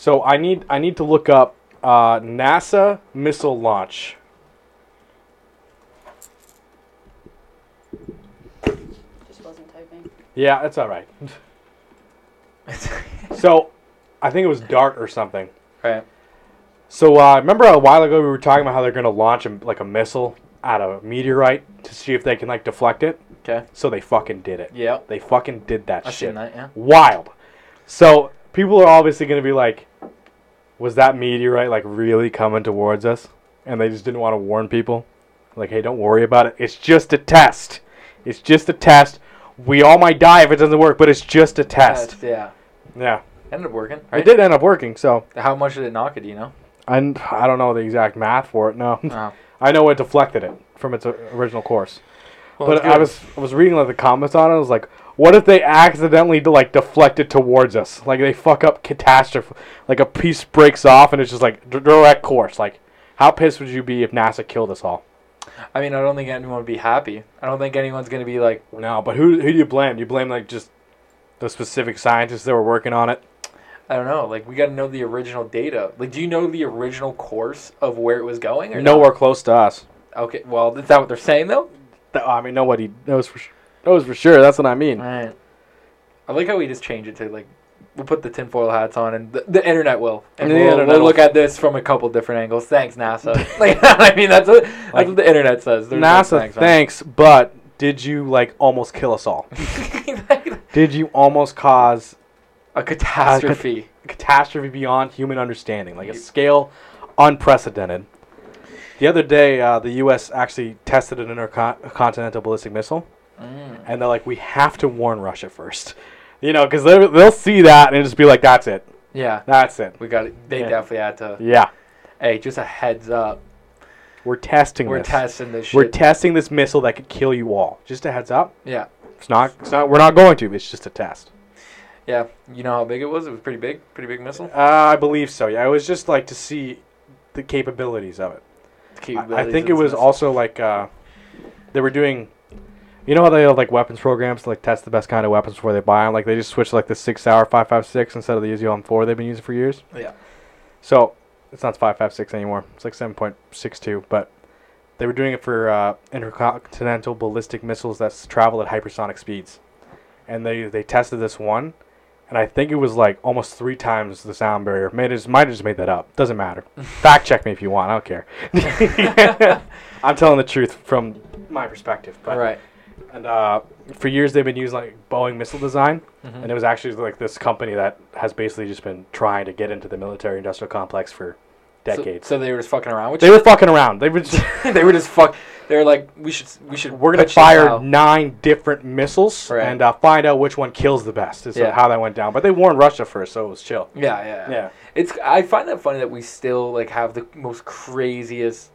So I need I need to look up uh, NASA missile launch. Just wasn't typing. Yeah, that's all right. so I think it was Dart or something. right. So uh, remember a while ago we were talking about how they're going to launch a, like a missile at a meteorite to see if they can like deflect it. Okay. So they fucking did it. Yeah. They fucking did that I shit. seen that. Yeah. Wild. So people are obviously going to be like, was that meteorite like really coming towards us? And they just didn't want to warn people. Like, hey, don't worry about it. It's just a test. It's just a test. We all might die if it doesn't work, but it's just a test. That's- yeah. Yeah. Ended up working. It did end up working, so How much did it knock it? Do you know? I, I don't know the exact math for it. No, Oh. I know it deflected it from its original course. Well, but I was I was reading like the comments on it. I was like, what if they accidentally like deflect it towards us? Like they fuck up catastrophe. Like a piece breaks off and it's just like direct course. Like how pissed would you be if NASA killed us all? I mean, I don't think anyone would be happy. I don't think anyone's gonna be like, No, but who who do you blame? Do you blame like just the specific scientists that were working on it? I don't know. Like, we got to know the original data. Like, do you know the original course of where it was going? Or Nowhere close to us. Okay. Well, is that what they're saying though? I mean, nobody knows for su- knows for sure. That's what I mean. Right. I like how we just change it to like we'll put the tinfoil hats on and the, the internet will. And The we'll, internet we'll will. look at this from a couple different angles. Thanks, NASA. like I mean that's what that's Like, what the internet says. There's no NASA, thanks, thanks, but did you like almost kill us all? Did you almost cause a catastrophe. a catastrophe beyond human understanding, like a scale unprecedented? The other day, uh, the U.S. actually tested an intercontinental ballistic missile, Mm. and they're like, "We have to warn Russia first. you know, because they'll see that and just be like, "That's it, Yeah. that's it." We got it. They Yeah. definitely had to. Yeah, Hey, just a heads up. we're testing We're this. testing this shit. We're testing this missile that could kill you all. Just a heads up. yeah. It's not. It's not. We're not going to. It's just a test. Yeah. You know how big it was? It was pretty big. Pretty big missile. Uh, I believe so. Yeah, it was just like to see the capabilities of it. I, I think it was missile. also like uh, they were doing. You know how they have like weapons programs to like test the best kind of weapons before they buy them. Like they just switched to, like the six hour five five six instead of the on four they've been using for years. Yeah. So it's not five five six anymore. It's like seven point six two. But they were doing it for uh, intercontinental ballistic missiles that travel at hypersonic speeds, and they they tested this one, and I think it was like almost three times the sound barrier. Made it might have just made that up. Doesn't matter. Fact check me if you want. I don't care. I'm telling the truth from my perspective. But right. And uh, for years they've been using like Boeing missile design, Mhm. and it was actually like this company that has basically just been trying to get into the military-industrial complex for decades. So, they were just fucking around they were fucking around. They were just, they were just fuck. They were like, we should, we should. we're gonna fire nine different missiles Right. and uh, find out which one kills the best. Is Yeah. how that went down. But they warned Russia first, so it was chill. Yeah, yeah, Yeah. It's. I find that funny that we still like have the most craziest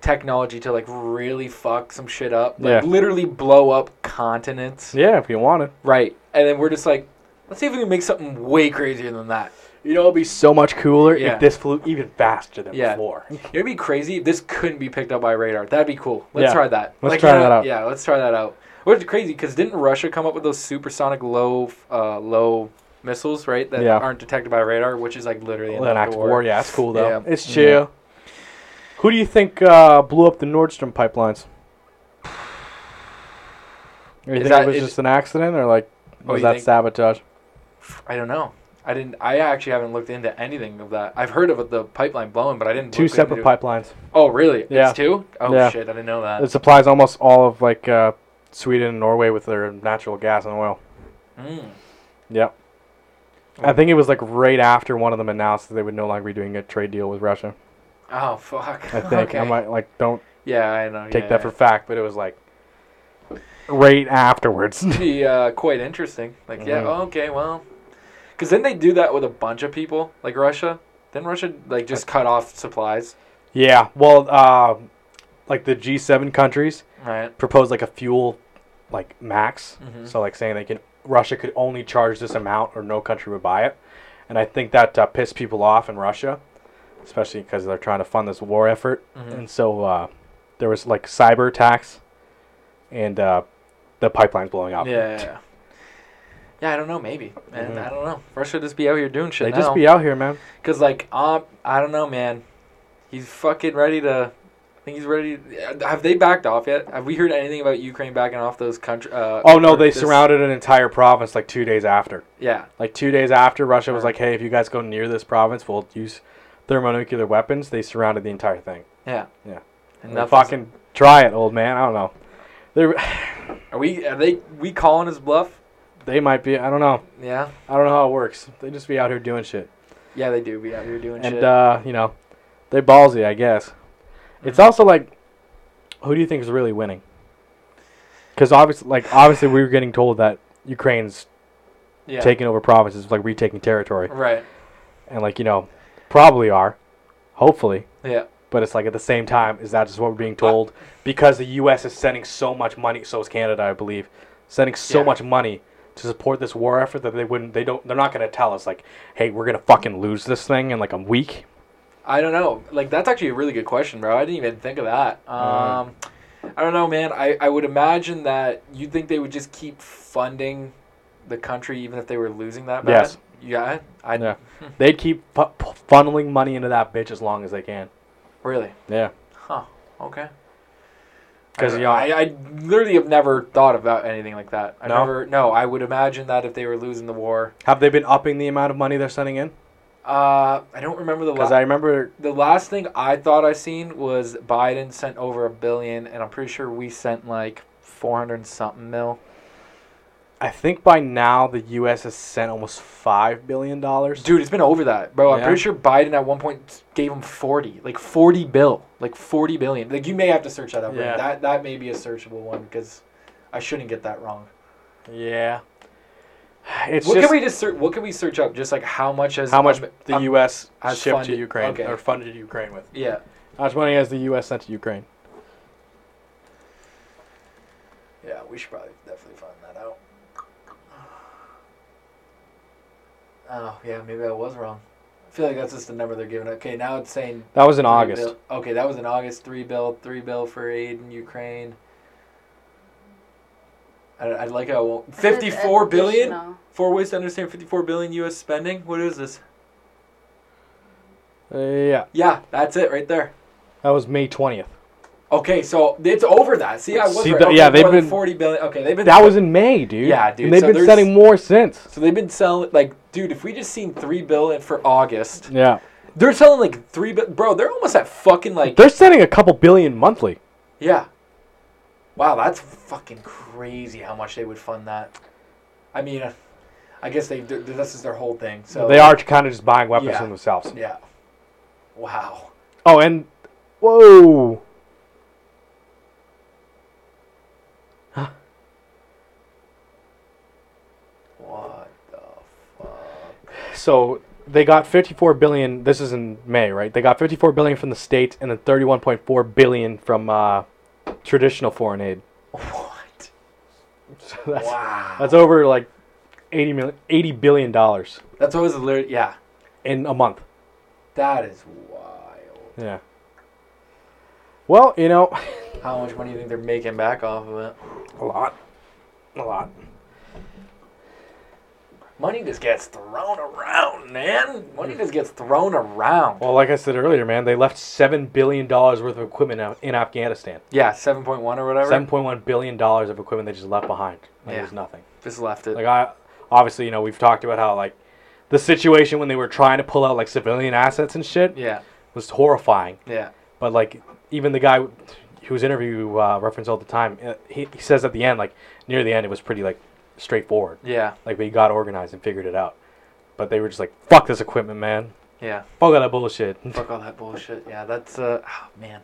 technology to like really fuck some shit up. Like Yeah. literally blow up continents. Yeah, if you wanted. Right. And then we're just like, let's see if we can make something way crazier than that. You know, it'd be so much cooler Yeah. if this flew even faster than Yeah. before. It'd be crazy if this couldn't be picked up by radar. That'd be cool. Let's Yeah. try that. Let's Like, try you know, that out. Yeah, let's try that out. Which is crazy? Because didn't Russia come up with those supersonic low, uh, low missiles, right? That Yeah. aren't detected by radar, which is like literally an Well, an act of war. yeah, it's cool though. Yeah. It's chill. Who do you think uh, blew up the Nord Stream pipelines? Or you Is think that- it was is- just an accident, or like Oh, was you that think- sabotage? I don't know. I didn't. I actually haven't looked into anything of that. I've heard of the pipeline blowing, but I didn't. Two look separate into- pipelines. Oh, really? Yeah. It's two? Oh Yeah. shit! I didn't know that. It supplies almost all of like uh, Sweden and Norway with their natural gas and oil. Mm. Yep. I think it was like right after one of them announced that they would no longer be doing a trade deal with Russia. Oh fuck. I think okay. I might like don't Yeah, I know. take yeah, that for fact, but it was like right afterwards. be uh, quite interesting. Like, yeah, Mhm. oh, okay, well, because then they do that with a bunch of people, like Russia. Then Russia like just cut off supplies, yeah, well, uh, like the G7 countries right? proposed like a fuel like max. Mhm. So like saying they can Russia could only charge this amount or no country would buy it, and I think that uh, pissed people off in Russia, especially because they're trying to fund this war effort, Mhm. and so uh, there was like cyber attacks, and uh, the pipelines blowing up. Yeah, yeah, I don't know. Maybe, man. Mhm. I don't know. Russia just be out here doing shit They now. just be out here, man. Cause like, um, I don't know, man. He's fucking ready to. I think he's ready. Have they backed off yet? Have we heard anything about Ukraine backing off those country? Uh, Oh no, they surrounded an entire province like two days after. Yeah, Like two days after, Russia was Right. like, "Hey, if you guys go near this province, we'll use thermonuclear weapons." They surrounded the entire thing. yeah, Yeah. And fucking try it, old man. I don't know. They Are we? Are they? We calling his bluff? they might be. I don't know. Yeah. I don't know how it works. They just be out here doing shit. Yeah, they do be out here doing and shit. And uh, you know, they're ballsy, I guess. It's Mhm. also like, who do you think is really winning? Because obviously, like obviously, we were getting told that Ukraine's yeah. taking over provinces, like retaking territory, Right. and like you know, probably are, hopefully. Yeah. But it's like at the same time, is that just what we're being told? Because the U.S. is sending so much money, so is Canada, I believe, sending so Yeah. much money to support this war effort that they wouldn't, they don't, they're not going to tell us like, hey, we're gonna fucking lose this thing in like a week. I don't know. Like that's actually a really good question, bro. I didn't even think of that. Uh-huh. Um, I don't know, man. I, I would imagine that you'd think they would just keep funding the country even if they were losing that bad. Yes. Yeah. I Yeah. They'd keep fu- pu- funneling money into that bitch as long as they can. really. Yeah. Huh. Okay. Because you know- I, I literally have never thought about anything like that. I No? never. No, I would imagine that if they were losing the war. Have they been upping the amount of money they're sending in? Uh, I don't remember the Because last. I remember, The last thing I thought I seen was Biden sent over a billion, and I'm pretty sure we sent like 400 and something mil. I think by now the U.S. has sent almost five billion dollars. Dude, it's been over that, bro. I'm Yeah. pretty sure Biden at one point gave him 40, like 40 bill, like 40 billion. Like you may have to search that up. Yeah. Yeah. That that may be a searchable one because I shouldn't get that wrong. Yeah. It's what just can we just search? What can we search up? Just like how much has how much um, the um, U.S. has shipped to funded- Ukraine okay. or funded Ukraine with. Yeah. How much money has the U.S. sent to Ukraine? Yeah, we should probably definitely find that out. Oh yeah, maybe I was wrong. I feel like that's just the number they're giving. Okay, now it's saying That was in August. bill- okay, that was in August. Three bill, three bill for aid in Ukraine. I, I'd like how it won't- 54 billion. Four ways to understand 54 billion U.S. spending. What is this? Uh, yeah, Yeah, that's it right there. that was May twentieth. Okay, so it's over that. See, I was See, right. the- Okay, yeah, they've more than been- 40 billion. Okay, they've been. That was in May, dude. Yeah, dude, And they've so been there's- sending more since. So they've been selling like, dude. If we just seen three billion for August, Yeah, they're selling like three. Bi- bro, they're almost at fucking like. they're sending a couple billion monthly. Yeah. Wow, that's fucking crazy. How much they would fund that? I mean, uh, I guess they. th- This is their whole thing. So they are kind of just buying weapons Yeah. for themselves. Yeah. Wow. Oh, and whoa. What the fuck? So they got 54 billion. This is in May, right? They got 54 billion from the state and then 31.4 billion from uh, traditional foreign aid. What? So that's wow. that's over like 80 million, 80 billion dollars That's always a literally. Yeah. in a month. That is wild. Yeah. Well, you know, How much money do you think they're making back off of it? a lot, a lot. Money just gets thrown around, man. Money just gets thrown around. Well, like I said earlier, man, they left seven billion dollars worth of equipment out in Afghanistan. Yeah, seven point one or whatever. Seven point one billion dollars of equipment they just left behind. Like Yeah. it was nothing. Just left it. Like I, obviously, you know, we've talked about how like the situation when they were trying to pull out like civilian assets and shit yeah. was horrifying. Yeah. But like even the guy whose interview uh, reference all the time, uh, he, he says at the end, like near the end, it was pretty like straightforward. Yeah. Like we got organized and figured it out. But they were just like, "Fuck this equipment, man. Yeah. Fuck all that bullshit." Fuck all that bullshit. Yeah, that's uh, oh, man.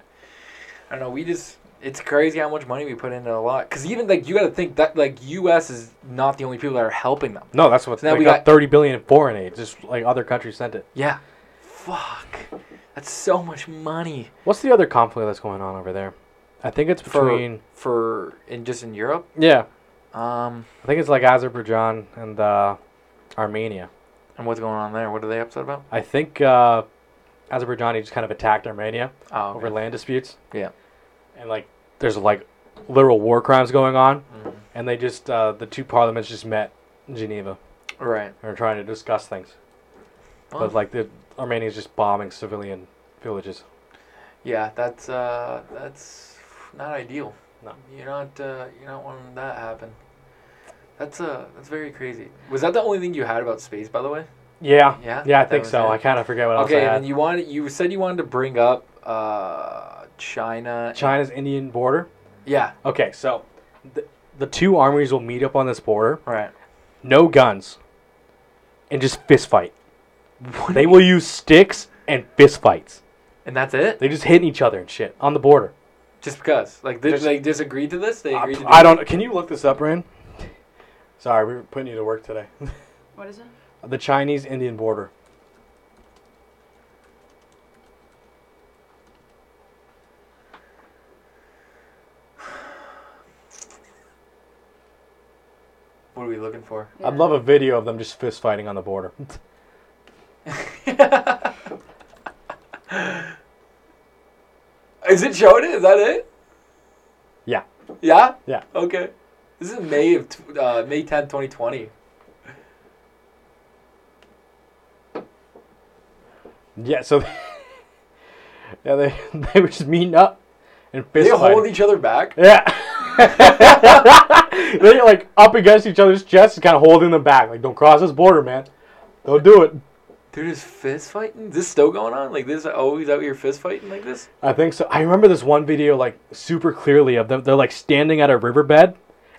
I don't know. We just it's crazy how much money we put into a lot. Cause even like you got to think that like U.S. is not the only people that are helping them. no, that's what So now we got, Thirty billion in foreign aid. Just like other countries sent it. Yeah. Fuck. That's so much money What's the other conflict that's going on over there? I think it's for between. for in just in Europe. yeah, Um, I think it's like Azerbaijan and uh, Armenia. and what's going on there? What are they upset about? I think uh, Azerbaijan just kind of attacked Armenia Oh, over land disputes. Yeah. And like, there's like literal war crimes going on, Mhm. and they just uh, the two parliaments just met in Geneva. Right. They're trying to discuss things, Well, but like the Armenia's just bombing civilian villages. yeah, that's uh, that's not ideal. No. You're not uh, you're not wanting that to happen. That's uh, that's very crazy. Was that the only thing you had about space, by the way? Yeah, Yeah. yeah, I think so. it? I kind of forget what else Okay, I and had. then you wanted you said you wanted to bring up uh, China. China's Indian border. Yeah. Okay, so the, the two armies will meet up on this border. Right. No guns, and just fist fight. What They will use sticks and fist fights. And that's it. They just hitting each other and shit on the border. Just because, like, they, Just- to this. They I, agreed to. Do I don't. Can you look this up, Ryan? Sorry, we were putting you to work today. What is it? the Chinese Indian border. What are we looking for? I'd love a video of them just fist fighting on the border. Is it showing it? Is that it? Yeah. Yeah. Yeah. Okay. This is May of uh, May tenth, twenty twenty. Yeah, so yeah, they they were just meeting up and fist They hold each other back. Yeah. they like up against each other's chests, kind of holding them back. Like, don't cross this border, man. Don't do it. They're just fist fighting. Is this still going on? Like this? Always out here fist fighting like this? I think so. I remember this one video like super clearly of them. They're like standing at a riverbed,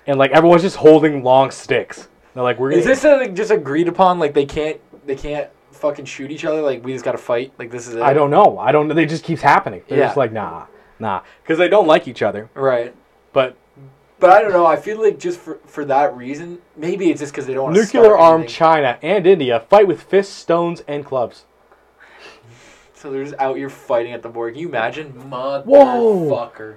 and like everyone's just holding long sticks. They're like, we're gonna. Is this uh, like, just agreed upon? Like they can't they can't fucking shoot each other? Like we just gotta fight? Like this is it? I don't know. I don't know. They just keeps happening. They're Yeah. just like, nah, nah, because they don't like each other. Right. But But I don't know. I feel like just for for that reason, maybe it's just because they don't want to nuclear armed China and India fight with fists, stones, and clubs. So they're just out here fighting at the border. Can you imagine? Whoa. Motherfucker.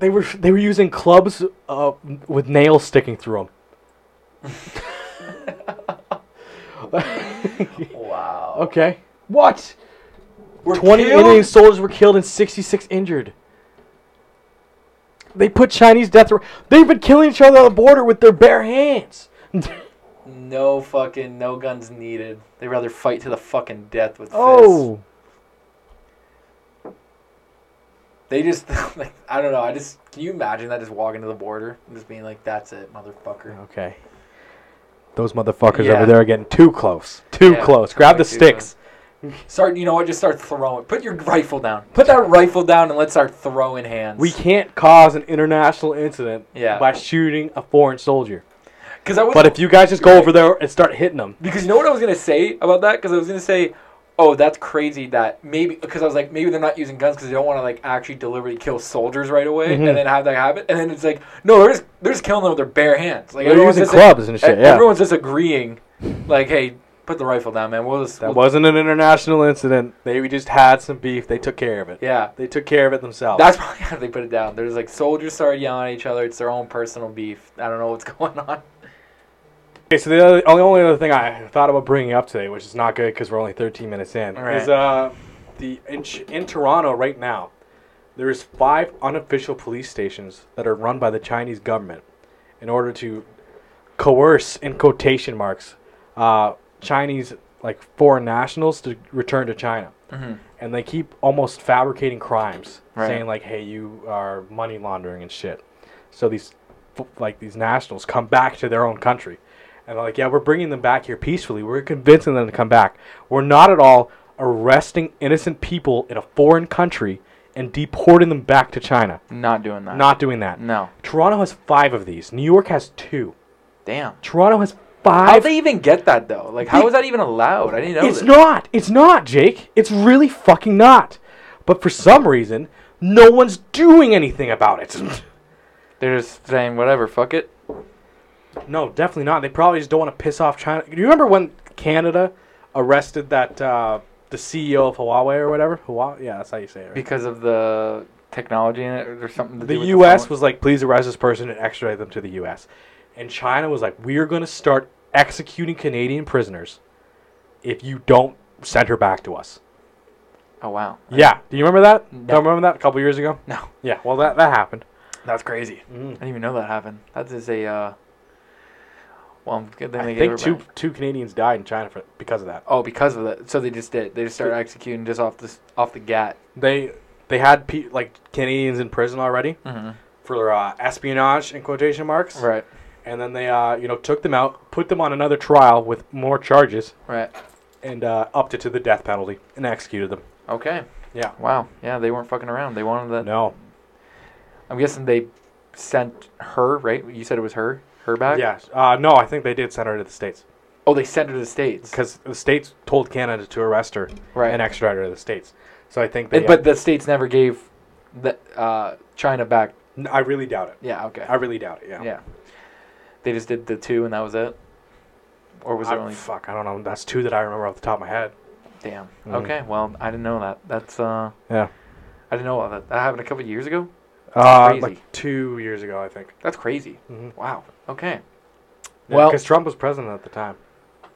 They were they were using clubs uh, with nails sticking through them. Wow. okay. What? We're 20 killed? Indian soldiers were killed and 66 injured. They put Chinese death. row- They've been killing each other on the border with their bare hands. No fucking no guns needed. They rather fight to the fucking death with fists. oh. They just like I don't know. I just can you imagine that just walking to the border and just being like, "That's it, motherfucker." Okay. Those motherfuckers Yeah. over there are getting too close. Too Yeah, close. Grab the too sticks. Start. You know what? Just start throwing. Put your rifle down. Put that rifle down and let's start throwing hands. We can't cause an international incident Yeah. by shooting a foreign soldier. Because I was. But if you guys just go over there and start hitting them, Because you know what I was gonna say about that? Because I was gonna say, oh, that's crazy that maybe because I was like maybe they're not using guns because they don't want to like actually deliberately kill soldiers right away Mhm. and then have that happen. And then it's like no, they're just they're just killing them with their bare hands. Like they're using clubs and shit. Yeah. Everyone's just agreeing, like, hey, put the rifle down, man. We'll just That we'll- wasn't an international incident. They we just had some beef. They took care of it. yeah. They took care of it themselves. That's probably how they put it down. There's like soldiers started yelling at each other. It's their own personal beef. I don't know what's going on. Okay, so the other, only, other thing I thought about bringing up today, which is not good because we're only 13 minutes in, right. is uh, the in, in Toronto right now, there's five unofficial police stations that are run by the Chinese government in order to coerce, in quotation marks, uh, Chinese like foreign nationals to return to China. Mm-hmm. and they keep almost fabricating crimes, Right. saying like, "Hey, you are money laundering and shit." So these, f- like these nationals, come back to their own country, and they're like, "Yeah, we're bringing them back here peacefully. We're convincing them to come back. We're not at all arresting innocent people in a foreign country and deporting them back to China. Not doing that. Not doing that. No. Toronto has five of these. New York has two. Damn. Toronto has five. How'd they even get that though? Like, how They- is that even allowed? I didn't know. It's this. not. It's not, Jake. It's really fucking not. But for some reason, no one's doing anything about it. They're just saying whatever. Fuck it. No, definitely not. They probably just don't want to piss off China. Do you remember when Canada arrested that uh, the CEO of Huawei or whatever? Huawei, yeah, that's how you say it. Right? Because of the technology in it, or something. The U.S. phone? was like, please arrest this person and extradite them to the U.S. And China was like, we are going to start executing Canadian prisoners if you don't send her back to us. Oh wow. Yeah. Do you remember that? No. Don't remember that a couple years ago? No. Yeah. Well, that that happened. That's crazy. I didn't even know that happened. That is a. Uh, well, good thing I gave think two back. two Canadians died in China for because of that. Oh, because of that. So they just did. They just started executing just off this off the gat. They they had pe- like Canadians in prison already Mm-hmm. for uh, espionage in quotation marks, Right. and then they uh, you know took them out, put them on another trial with more charges, Right. and uh, upped it to the death penalty and executed them. Okay. Yeah. Wow. Yeah, they weren't fucking around. They wanted that. No. I'm guessing they sent her. Right. You said it was her. Her back. Yes. Uh, no, I think they did send her to the states Oh, they sent her to the states. because the states told Canada to arrest her Right. and extradite her to the states. So I think they. And- but the states never gave the uh, China back. N- I really doubt it. Yeah. Okay. I really doubt it. Yeah. yeah. They just did the two, and that was it. Or was I, there only? fuck, I don't know. That's two that I remember off the top of my head. Damn. Mm. Okay. Well, I didn't know that. That's uh. Yeah. I didn't know that. That happened a couple of years ago. Uh, crazy. like two years ago, I think. That's crazy. Mm-hmm. Wow. Okay. Yeah, Well- because Trump was president at the time.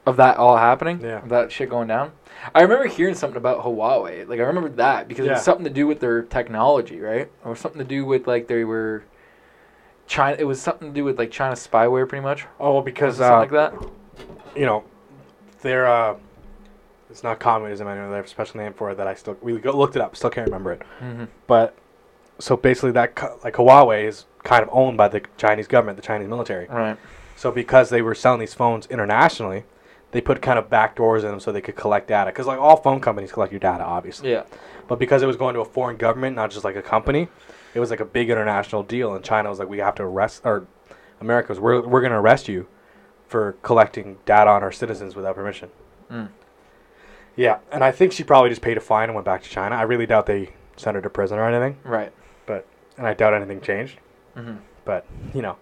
Of that all happening. Yeah. Of that shit going down. I remember hearing something about Huawei. Like I remember that because it was something to do with their technology, right? Or something to do with like they were. China. It was something to do with like China spyware, pretty much. Oh, well, because uh, like that. you know, they're uh, it's not communism. I know they have a special name for it that I still we looked it up. Still can't remember it. Mm-hmm. But so basically, that like Huawei is kind of owned by the Chinese government, the Chinese military. Right. So because they were selling these phones internationally, they put kind of back doors in them so they could collect data. Because like all phone companies collect your data, obviously. Yeah. But because it was going to a foreign government, not just like a company, it was like a big international deal. And China was like, we have to arrest, or America was, we're, we're going to arrest you for collecting data on our citizens without permission. Mm. Yeah. And I think she probably just paid a fine and went back to China. I really doubt they sent her to prison or anything. Right. And I doubt anything changed. Mm-hmm. But, you know.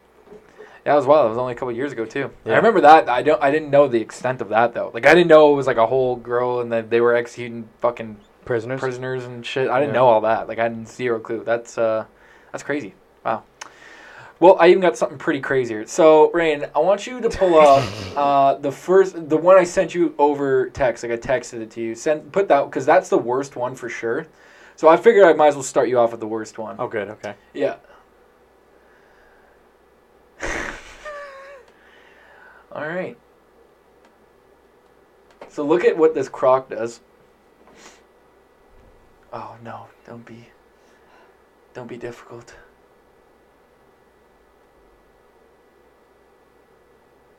Yeah, it was wild. It was only a couple years ago too. Yeah. I remember that. I don't. I didn't know the extent of that though. Like I didn't know it was like a whole girl and that they were executing fucking Prisoners? prisoners and shit. I didn't Yeah. know all that. Like I had zero clue. That's uh, that's crazy. Wow. Well, I even got something pretty crazier. So, Rain, I want you to pull up uh, the first, the one I sent you over text. Like I texted it to you. Send put that because that's the worst one for sure. So I figured I might as well start you off with the worst one. Oh, good. Okay. Yeah. All right. So look at what this croc does. Oh no, don't be don't be difficult.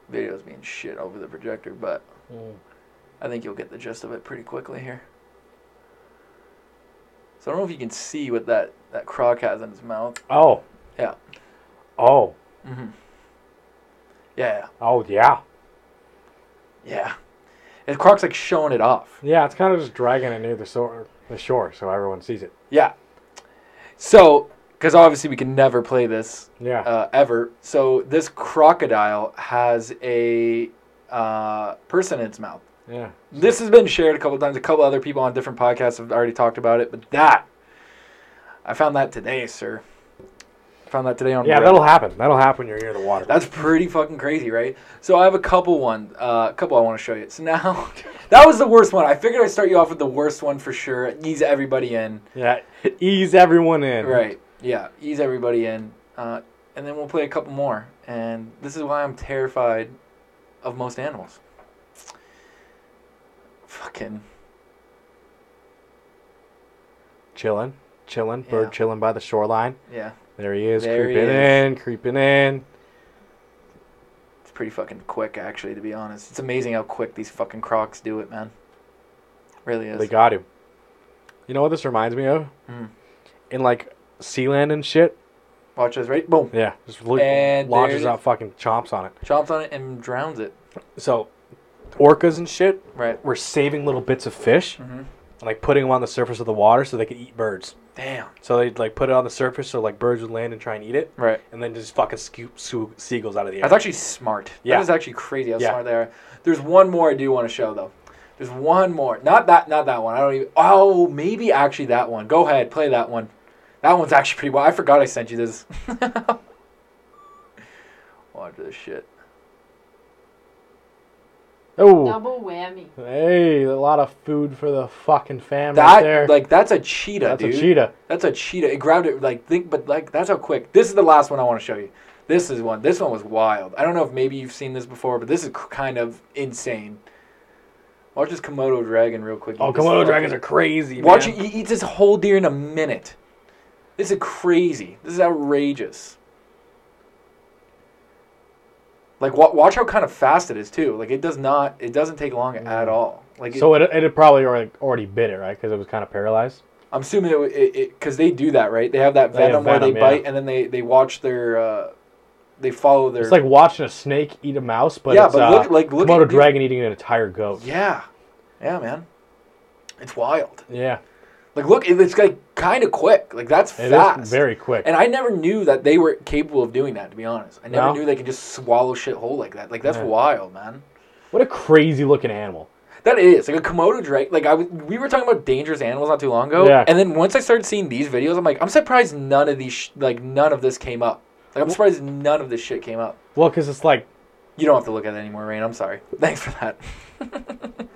Video's being shit over the projector, but mm. I think you'll get the gist of it pretty quickly here. So I don't know if you can see what that, that croc has in his mouth. Oh. Yeah. Oh. Mm-hmm. Yeah, Oh, yeah. yeah. And Croc's like showing it off. Yeah, it's kind of just dragging it near the, shore, the shore so everyone sees it. Yeah. So, because obviously we can never play this Yeah. uh, ever. So this crocodile has a uh, person in its mouth. Yeah. This has been shared a couple times. A couple other people on different podcasts have already talked about it. But that, I found that today, sir. Found that today on. Yeah, Reddit. that'll happen. That'll happen when you're near the water. That's pretty fucking crazy, right? So I have a couple one, uh, a couple I want to show you. So now, that was the worst one. I figured I'd start you off with the worst one for sure. Ease everybody in, yeah. Ease everyone in. right? Yeah, ease everybody in, uh, and then we'll play a couple more. And this is why I'm terrified of most animals. Fucking Chilling. Chilling. Bird Yeah. chilling by the shoreline. yeah, There he is. There he creeping is. in. Creeping in. it's pretty fucking quick actually. To be honest, it's amazing how quick these fucking crocs do it, man. Really is. They got him. You know what this reminds me of? Hmm. In like Sealand and shit. Watch this, right? Boom, Yeah. Just look, And there launches it out fucking chomps on it. chomps on it and drowns it. So, orcas and shit Right. were saving little bits of fish Mm-hmm. and like putting them on the surface of the water so they could eat birds. Damn. So they'd like put it on the surface so like birds would land and try and eat it, Right. and then just fucking scoop, scoop seagulls out of the air. That's actually smart. Yeah. That is actually crazy how Yeah. smart they are. There's one more I do want to show though. There's one more. Not that not that one. I don't even Oh, maybe actually that one. Go ahead, play that one. That one's actually pretty well. I forgot I sent you this. Watch this shit. Oh, Double whammy. hey, a lot of food for the fucking family That right there. like that's a cheetah, That's dude. a cheetah. That's a cheetah. It grabbed it like think, but like that's how quick. This is the last one I want to show you. This is one. This one was wild. I don't know if maybe you've seen this before, but this is kind of insane. Watch this Komodo dragon real quick. Oh, this Komodo fucking- dragons are crazy. Watch man. it. He eats this whole deer in a minute. This is crazy. This is outrageous. Like wa- watch how kind of fast it is too. Like it does not. It doesn't take long at all. Like it, So it, it had probably already, already bit it, right? Because it was kind of paralyzed. I'm assuming it because they do that right. They have that They have venom, where venom, they yeah. bite and then they they watch their. Uh, they follow their. It's like watching a snake eat a mouse, but yeah, it's but uh, look like look Komodo at the- dragon eating an entire goat. Yeah, yeah, man. It's wild. Yeah, Like look, it's like kind of quick. Like that's it is fast. very quick. And I never knew that they were capable of doing that. To be honest, I never No? knew they could just swallow shit whole like that. Like that's Yeah. wild, man. what a crazy looking animal. That is like a Komodo dragon. Like I—we were talking about dangerous animals not too long ago. Yeah. And then once I started seeing these videos, I'm like, I'm surprised none of these, sh- like none of this came up. Like I'm surprised none of this shit came up. Well, because it's like, You don't have to look at it anymore, Rain. I'm sorry. Thanks for that.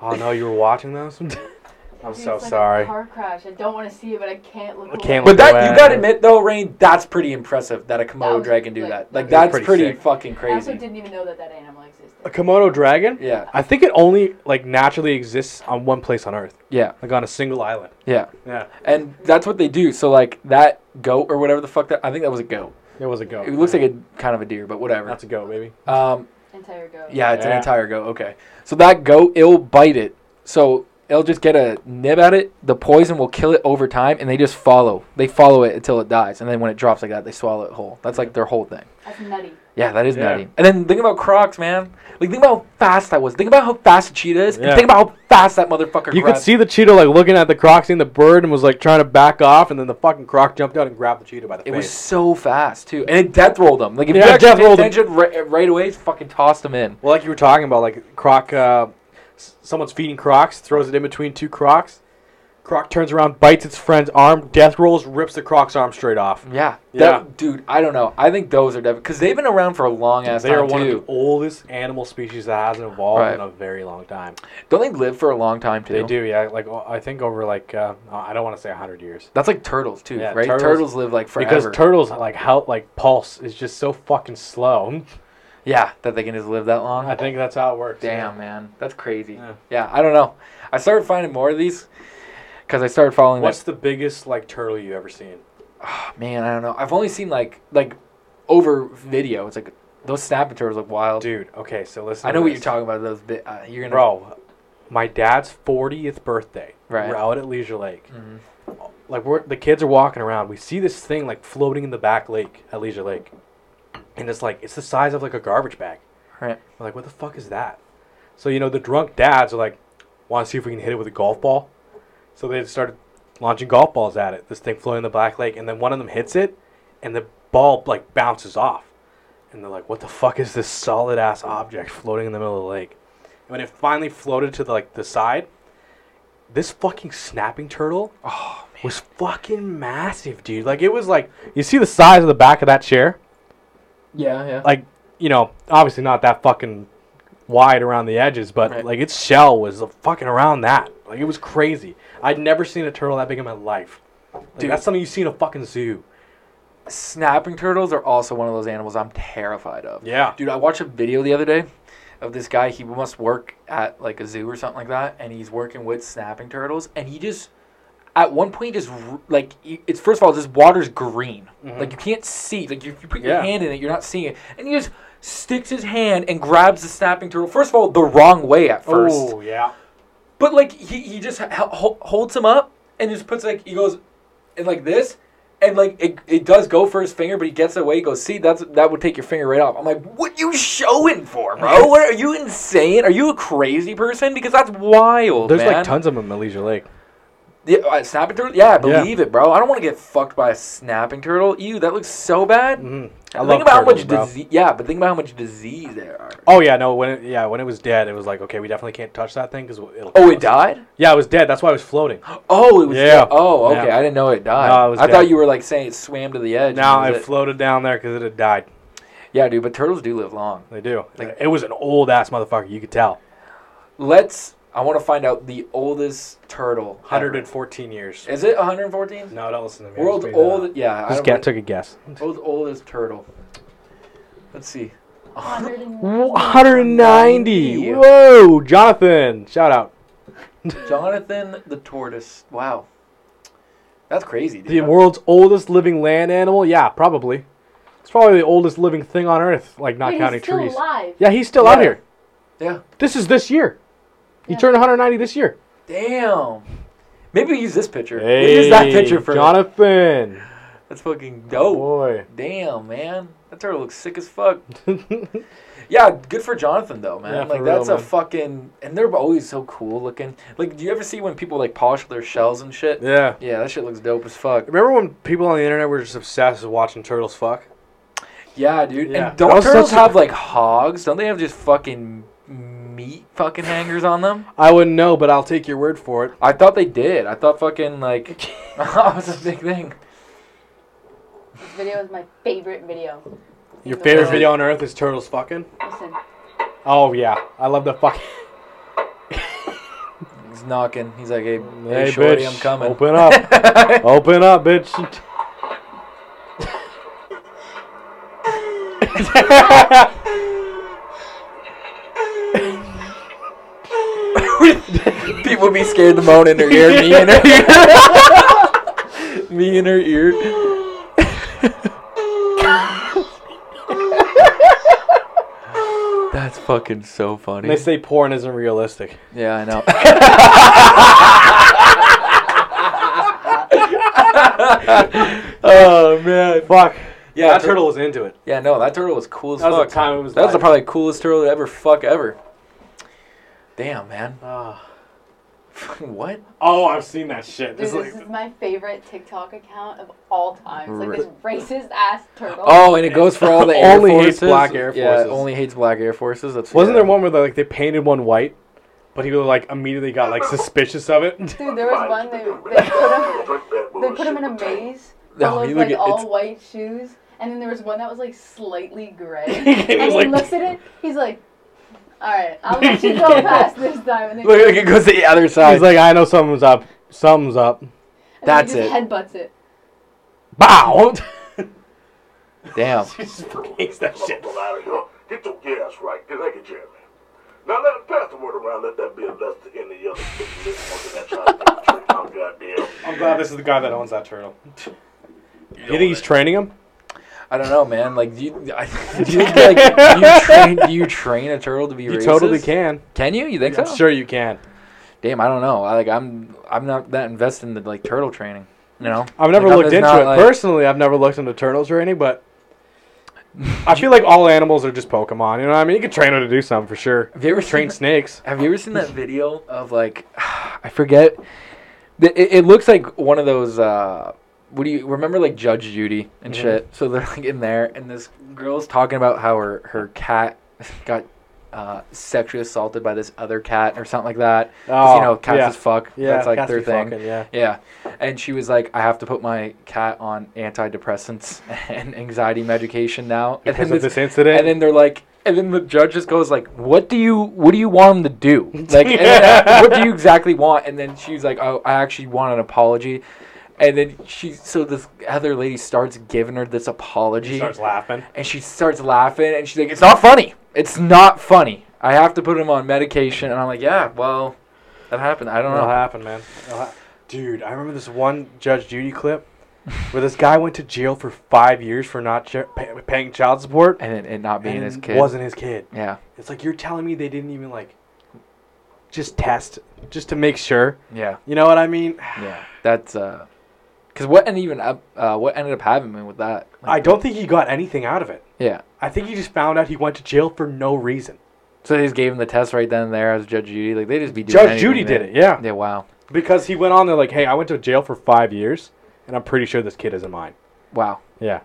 oh no, you were watching those. I'm Dude, so it's like sorry. A car crash. I don't want to see it, but I can't look. I can't But look that away. you gotta admit though, Rain, that's pretty impressive that a Komodo was, dragon do like, that. Like that's pretty, pretty sick. fucking I also didn't even know that that animal existed. A Komodo dragon? Yeah, I think it only like naturally exists on one place on Earth, yeah, like on a single island. yeah. Yeah, And that's what they do. So like that goat or whatever the fuck that I think that was a goat. it was a goat. It looks like a kind of a deer, but whatever. that's a goat, maybe. Um, Entire goat. yeah, it's an entire goat. Okay, so that goat it'll bite it. So it'll just get a nib at it. The poison will kill it over time, and they just follow. They follow it until it dies, and then when it drops like that, they swallow it whole. That's like their whole thing. That's nutty. Yeah, that is Yeah. nutty. And then think about Crocs, man. Like think about how fast that was. Think about how fast a cheetah is. and Yeah. think about how fast that motherfucker. You could see the cheetah like looking at the croc, seeing the bird, and was like trying to back off, and then the fucking croc jumped out and grabbed the cheetah by the It face. was so fast too, and it death rolled them. Like if Yeah, you actually death paid rolled him. attention right, right away, it fucking tossed him in. Well, like you were talking about, like croc, uh, s- someone's feeding crocs, throws it in between two crocs. Croc turns around, bites its friend's arm, death rolls, rips the croc's arm straight off. Yeah, Yeah. That- dude. I don't know. I think those are definitely because they've been around for a long ass They time are one too. of the oldest animal species that hasn't evolved Right. in a very long time. Don't they live for a long time too? They do, yeah. Like o- I think over like uh, I don't want to say hundred years. That's like turtles too, Yeah, right? Turtles, turtles- live like forever. Because turtles like how like pulse is just so fucking slow. yeah, that they can just live that long. I think that's how it works. Damn, man, that's crazy. Yeah. Yeah. I don't know. I started finding more of these because I started following. What's That, the biggest like turtle you ever seen? Oh, man, I don't know. I've only seen like like over video. It's like those snapping turtles look wild. Dude, okay, so listen. I know what this. you're talking about. Those bit. Uh, you're gonna. Bro, my dad's 40th birthday. Right. We're out at Leisure Lake. Mhm. Like we're the kids are walking around. We see this thing like floating in the back lake at Leisure Lake, and it's like it's the size of like a garbage bag. Right. We're like, what the fuck is that? So you know the drunk dads are like, want to see if we can hit it with a golf ball. So they started launching golf balls at it. This thing floating in the black lake, and then one of them hits it, and the ball like bounces off. And they're like, what the fuck is this solid ass object floating in the middle of the lake? And when it finally floated to the like the side, this fucking snapping turtle Oh was fucking massive, dude. Like it was like you see the size of the back of that chair? Yeah, yeah. Like, you know, obviously not that fucking wide around the edges, but Right. like its shell was fucking around that. Like it was crazy. I'd never seen a turtle that big in my life. Like, Dude. that's something you see in a fucking zoo. Snapping turtles are also one of those animals I'm terrified of. Yeah. Dude, I watched a video the other day of this guy. He must work at like a zoo or something like that, and he's working with snapping turtles, and he just at one point just like it's first of all this water's green, Mhm. like you can't see, like you, you put your Yeah. hand in it, you're not seeing it, and he just sticks his hand and grabs the snapping turtle. First of all, the wrong way at first, Oh yeah. but like he, he just ho- holds him up and just puts like he goes and like this and like it, it does go for his finger but he gets away he goes see that's that would take your finger right off i'm like what you showing for bro what are you insane are you a crazy person because that's wild There's man. like tons of them at Leisure Lake. Yeah, uh, snapping turtle yeah I believe it bro i don't want to get fucked by a snapping turtle ew that looks so bad hmm I think love about how much disease yeah but think about how much disease there are Oh yeah, no. When it, yeah, when it was dead, it was like okay, we definitely can't touch that thing because it'll. oh it died Yeah, it was dead. That's why it was floating. oh it was Yeah. dead. oh okay Yeah. i didn't know it died No, it was I thought you were like saying it swam to the edge and it it- floated down there because it had died. Yeah, dude, but turtles do live long. They do. Like- it was an old ass motherfucker. You could tell. Let's. I want to find out the oldest turtle. 114 years. Is it 114? No, don't listen to me. I World's just that old. Yeah, Just don't get, took a guess. World's oldest turtle. Let's see. 190. Whoa, Jonathan! Shout out. Jonathan the tortoise. Wow. That's crazy, dude. The world's oldest living land animal? Yeah, probably. It's probably the oldest living thing on Earth, like not Wait, counting he's still trees. alive. Yeah, he's still out here. Yeah. This is this year. He turned 190 this year. Damn. Maybe we use this picture. we use that picture for Jonathan. That's fucking dope. Boy. Damn, man. That turtle looks sick as fuck. Yeah, good for Jonathan though, man. Yeah, for like real, that's a man. fucking and they're always so cool looking. Like do you ever see when people like polish their shells and shit? yeah. Yeah, that shit looks dope as fuck. Remember when people on the internet were just obsessed with watching turtles fuck? Yeah, dude. Yeah. And don't That turtles such have like hogs? Don't they have just fucking meat fucking hangers on them? I wouldn't know, but I'll take your word for it. I thought they did. I thought fucking like that was a big thing. This video is my favorite video. Your favorite Is video on earth is turtles fucking? Listen, Oh yeah, I love the fucking. He's knocking. He's like, "Hey, Hey, hey, shorty, bitch, I'm coming." open up. Open up, bitch. People be scared to moan in her ear. Me in her ear. me in her ear. That's fucking so funny. they say porn isn't realistic. Yeah, I know. oh man. Fuck. Yeah, that tur- turtle was into it. Yeah, no, that turtle was cool as That was the time it was. That was the probably coolest turtle ever fuck ever. Damn, man. Ah. what? Oh, I've seen that shit. dude, This this is is my favorite TikTok account of all time. It's like Re- this racist ass turtle. Oh, and it goes for all the Air Only Forces. hates black Air Yeah, Forces. only hates black Air Forces. That's wasn't yeah. there one where like they painted one white, but he was like immediately got like suspicious of it. Dude, there was one they, they put him they put him in a maze. No, full you like at- all white shoes, and then there was one that was like slightly gray. And and he he was like- looks at it, he's like, "All right, I'll let you go past this time." And then Look, look, it goes to the other side. He's like, I know something's up. Something's up. and then That's he just it. Headbutts it. Bow. Damn. he just fucking hates that shit. Come out of here. Get your gas right. Get like a Jeremy. Now let pass the word around. Let that be a lesson to any other bitch listening that try to take the trick out. Goddamn. I'm glad this is the guy that owns that turtle. You think he's training him? I don't know, man. Like, do you, I, do you like, do you train? Do you train a turtle to be racist? You racist? totally can. Can you? You think so? I'm so? sure you can. Damn, I don't know. I like, I'm, I'm not that invested in the like turtle training. You know. I've never Like, I'm looked just into not, it like- personally. I've never looked into turtles or any, but I feel like all animals are just Pokemon. You know what I mean? You can train them to do something for sure. Have you ever Train seen, snakes. Have you ever seen that video of like, I forget. It, it looks like one of those. Uh, what do you remember? Like Judge Judy and Mhm. shit. So they're like in there, and this girl's talking about how her her cat got uh, sexually assaulted by this other cat or something like that. 'Cause, you know, cats yeah. as fuck. Yeah, That's like their thing. fucking, yeah. Yeah. And she was like, I have to put my cat on antidepressants and anxiety medication now. And Because then of this- this incident. and then they're like, and then the judge just goes like, "What do you, what do you want him to do? Like, and then, what do you exactly want?" And then she's like, "Oh, I actually want an apology." And then she, so this other lady starts giving her this apology, starts laughing. and she starts laughing, and she's like, "It's not funny. It's not funny. I have to put him on medication." And I'm like, "Yeah, well, that happened. I don't know. It'll know." happen, man. Ha- Dude, I remember this one Judge Judy clip where this guy went to jail for five years for not ch- pay- paying child support. And it, it not being and his kid. wasn't his kid. Yeah, It's like you're telling me they didn't even like just test just to make sure. yeah, You know what I mean? yeah. That's uh, because what ended even up, uh, what ended up happening with that? I don't think he got anything out of it. Yeah. I think he just found out he went to jail for no reason. So they just gave him the test right then and there as Judge Judy. Like they just be doing Judge Judy did it, yeah. Yeah, wow, Because he went on there like, hey, I went to jail for five years, and I'm pretty sure this kid isn't mine. wow. Yeah.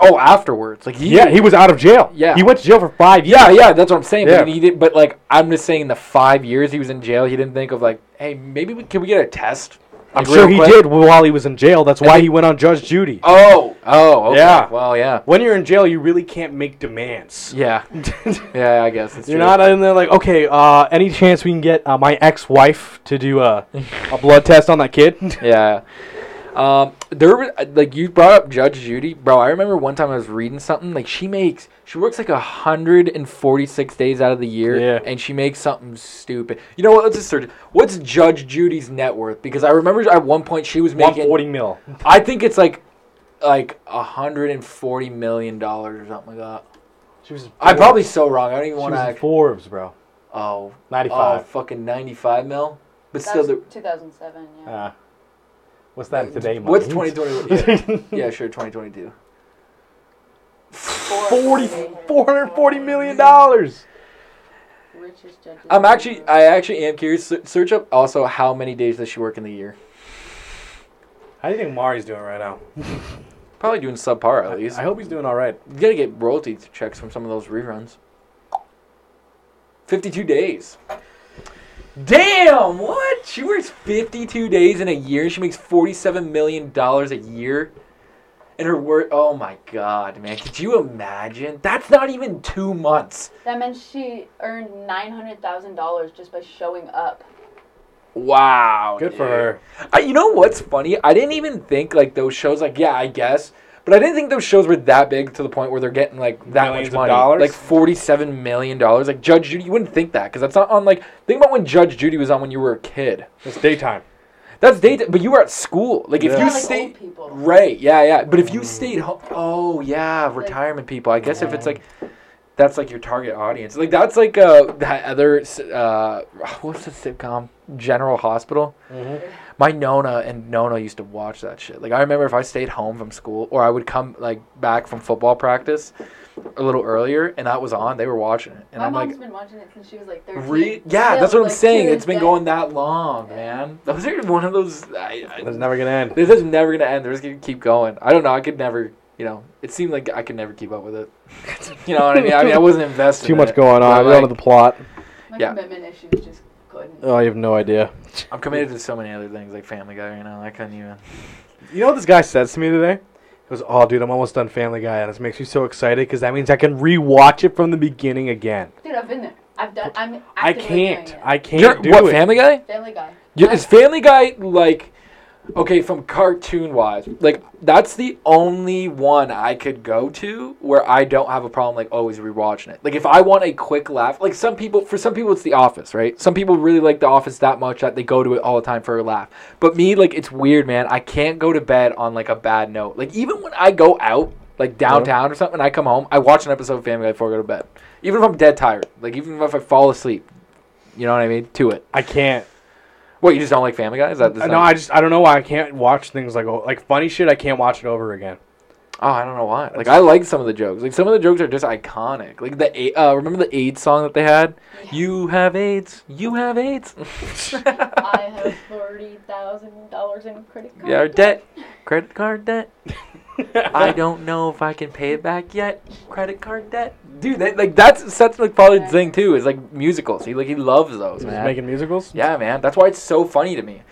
Oh, afterwards, like he, Yeah, he was out of jail. Yeah. He went to jail for five years. yeah, yeah. That's what I'm saying. Yeah. But he did. But like, I'm just saying, in the five years he was in jail, he didn't think of like, hey, maybe we, can we get a test I'm sure he quick? did while he was in jail. That's why they- he went on Judge Judy. Oh, oh, okay. Yeah. Well, yeah, When you're in jail, you really can't make demands. yeah, yeah. I guess it's You're true. not in there like, okay, uh, any chance we can get uh, my ex-wife to do a, a blood test on that kid? Yeah. Um, there were like you brought up Judge Judy, bro. I remember one time I was reading something like she makes she works like hundred and forty six days out of the year, Yeah. and she makes something stupid. You know what? Let's just search. What's Judge Judy's net worth? Because I remember at one point she was making. 140 mil. I think it's like like hundred and forty million dollars or something like that. She was. I'm probably so wrong. I don't even want was in to. Forbes, bro. Oh, 95. oh, fucking ninety five mil. But That still, the, 2007. Yeah. Uh, what's that mm, today? What's money? 2020? Yeah, yeah, sure, twenty twenty two. 40, 440 million dollars. I'm actually. I actually am curious. Search up also how many days does she work in the year? How do you think Maury's doing right now? Probably doing subpar at least. I hope he's doing all right. You gotta get royalty checks from some of those reruns. 52 days. Damn, what? She works 52 days in a year. She makes $47 million a year. And her work, oh my god, man. Could you imagine? That's not even two months. That meant she earned $900,000 just by showing up. Wow. Good for her. I, you know what's funny? I didn't even think like those shows. Like, yeah, I guess, but I didn't think those shows were that big to the point where they're getting like that Millions much of money, dollars? like forty-seven million dollars. Like Judge Judy, you wouldn't think that because that's not on. Like, think about when Judge Judy was on when you were a kid. It's daytime. That's daytime, but you were at school. Like, if Yeah. you Not like stayed. old people. Right, yeah, yeah. But if you stayed home, oh yeah, retirement people. I guess if it's like, that's like your target audience. Like that's like uh that other s- uh what's the sitcom General Hospital. My Nona and Nona used to watch that shit. Like I remember if I stayed home from school or I would come like back from football practice a little earlier and that was on, they were watching it, and My I'm mom's like. been watching it since she was like 13. Re- yeah, that's Still, what I'm like, saying. It's been going that long, man. Those are one of those. I, I, It's never gonna end. this is never gonna end. They're just gonna keep going. I don't know. I could never. You know, it seemed like I could never keep up with it. you know what I mean? I mean, I wasn't invested. Too in much it, going on. but, I don't know the plot. My Yeah. commitment issues just couldn't. Oh, I have no idea. I'm committed to so many other things, like Family Guy. You know, I couldn't even. You know what this guy says to me today? He goes, "Oh, dude, I'm almost done Family Guy, and this makes me so excited because that means I can rewatch it from the beginning again." Dude, I've been there. I've done. I'm. I actively can't. doing it. I can't You're- do what it. Family Guy? Family Guy. Yeah, is Family Guy like? Okay, from cartoon wise, like that's the only one I could go to where I don't have a problem like always rewatching it. Like if I want a quick laugh, like some people, for some people it's The Office, right? Some people really like The Office that much that they go to it all the time for a laugh. But me, like it's weird, man. I can't go to bed on like a bad note. Like even when I go out, like downtown or something, and I come home, I watch an episode of Family Guy before I go to bed. Even if I'm dead tired, like even if I fall asleep, you know what I mean? To it. I can't. What you just don't like Family Guy? Is that no, I just I don't know why I can't watch things like like funny shit. I can't watch it over again. Oh, I don't know why. Like I like some of the jokes. Like some of the jokes are just iconic. Like the uh, remember the AIDS song that they had? You have AIDS. You have AIDS. I have thirty thousand dollars in credit card. yeah, debt. Credit card debt. I don't know if I can pay it back yet. Credit card debt. Dude, that, like that's Seth MacFarlane's thing too. Is like musicals. He like he loves those, Just man. making musicals. Yeah, man. That's why it's so funny to me.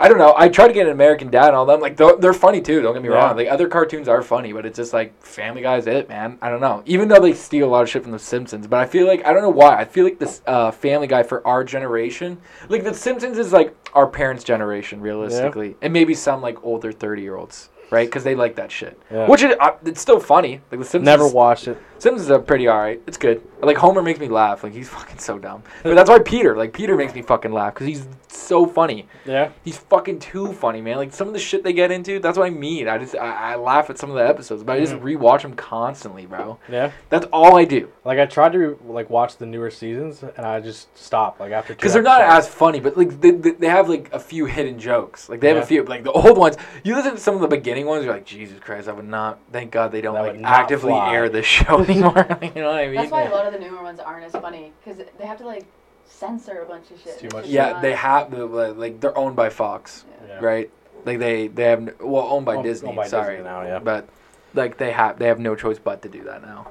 I don't know. I try to get an American Dad and all them. Like they're, they're funny too. Don't get me Yeah. wrong. Like other cartoons are funny, but it's just like Family Guy's it, man. I don't know. Even though they steal a lot of shit from The Simpsons, but I feel like I don't know why. I feel like this uh, Family Guy for our generation, like The Simpsons is like our parents' generation, realistically, and maybe some like older thirty year olds, right? Because they like that shit. Yeah. Which is uh, it's still funny. Like The Simpsons. Never watched it. Simpsons are pretty alright. It's good. Like Homer makes me laugh. Like he's fucking so dumb. But that's why Peter, like Peter, makes me fucking laugh because he's so funny. Yeah. He's fucking too funny, man. Like some of the shit they get into. That's what I mean. I just I, I laugh at some of the episodes, but I just mm. rewatch them constantly, bro. Yeah. That's all I do Like I tried to like watch the newer seasons, and I just stopped like after. because they're not as funny. But like they, they, they have like a few hidden jokes. Like they have Yeah. a few like the old ones. You listen to some of the beginning ones, you're like Jesus Christ, I would not. Thank God they don't That like not actively fly. air this show anymore. you know what I mean? That's why a lot of the newer ones aren't as funny because they have to like censor a bunch of shit. It's too much Yeah, not- they have the like they're owned by Fox, Yeah. right? Like they they have well owned by Owned- Disney. owned by sorry, Disney now, yeah. But like they have they have no choice but to do that now.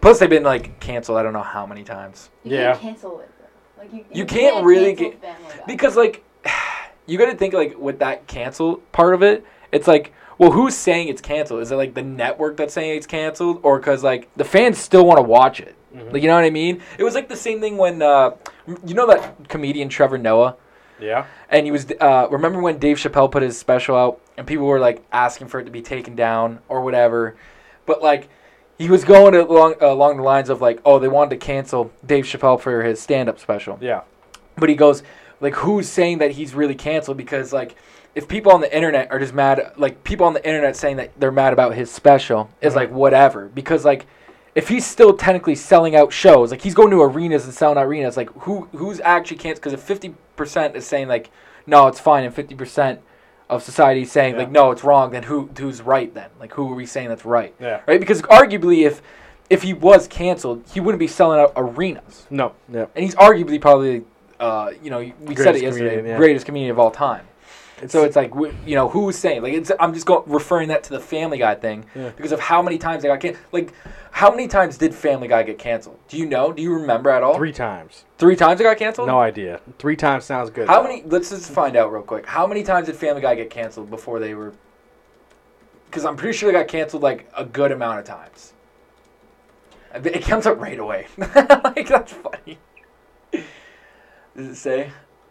Plus they've been like canceled. I don't know how many times You Yeah. can't cancel it. Though. Like you, You can't really get- Family Guy. because like you got to think like with that cancel part of it, it's like, well, who's saying it's canceled? Is it like the network that's saying it's canceled, or because like the fans still want to watch it? Mhm. Like you know what I mean? It was like the same thing when uh, you know that comedian Trevor Noah, Yeah. and he was uh, remember when Dave Chappelle put his special out, and people were like asking for it to be taken down or whatever, but like. He was going along along the lines of like, oh, they wanted to cancel Dave Chappelle for his stand-up special Yeah. but he goes like who's saying that he's really canceled because like if people on the internet are just mad like people on the internet saying that they're mad about his special is like whatever because like if he's still technically selling out shows like he's going to arenas and selling out arenas like who who's actually canceled because if 50% is saying like no it's fine and 50% of society is saying like no it's wrong then who who's right then like who are we saying that's right Yeah. right because arguably if if he was canceled he wouldn't be selling out arenas No. Yeah. and he's arguably probably, uh, you know, we said it yesterday, comedian, yeah. greatest comedian of all time. So it's like, you know, who's saying? Like, it's, I'm just going referring that to the Family Guy thing Yeah. because of how many times they got canceled. Like, how many times did Family Guy get canceled? Do you know? Do you remember at all? Three times. Three times it got canceled. No idea. Three times sounds good. How many? Let's just find out real quick. How many times did Family Guy get canceled before they were? Because I'm pretty sure they got canceled like a good amount of times. It comes up right away. like that's funny. Does it say?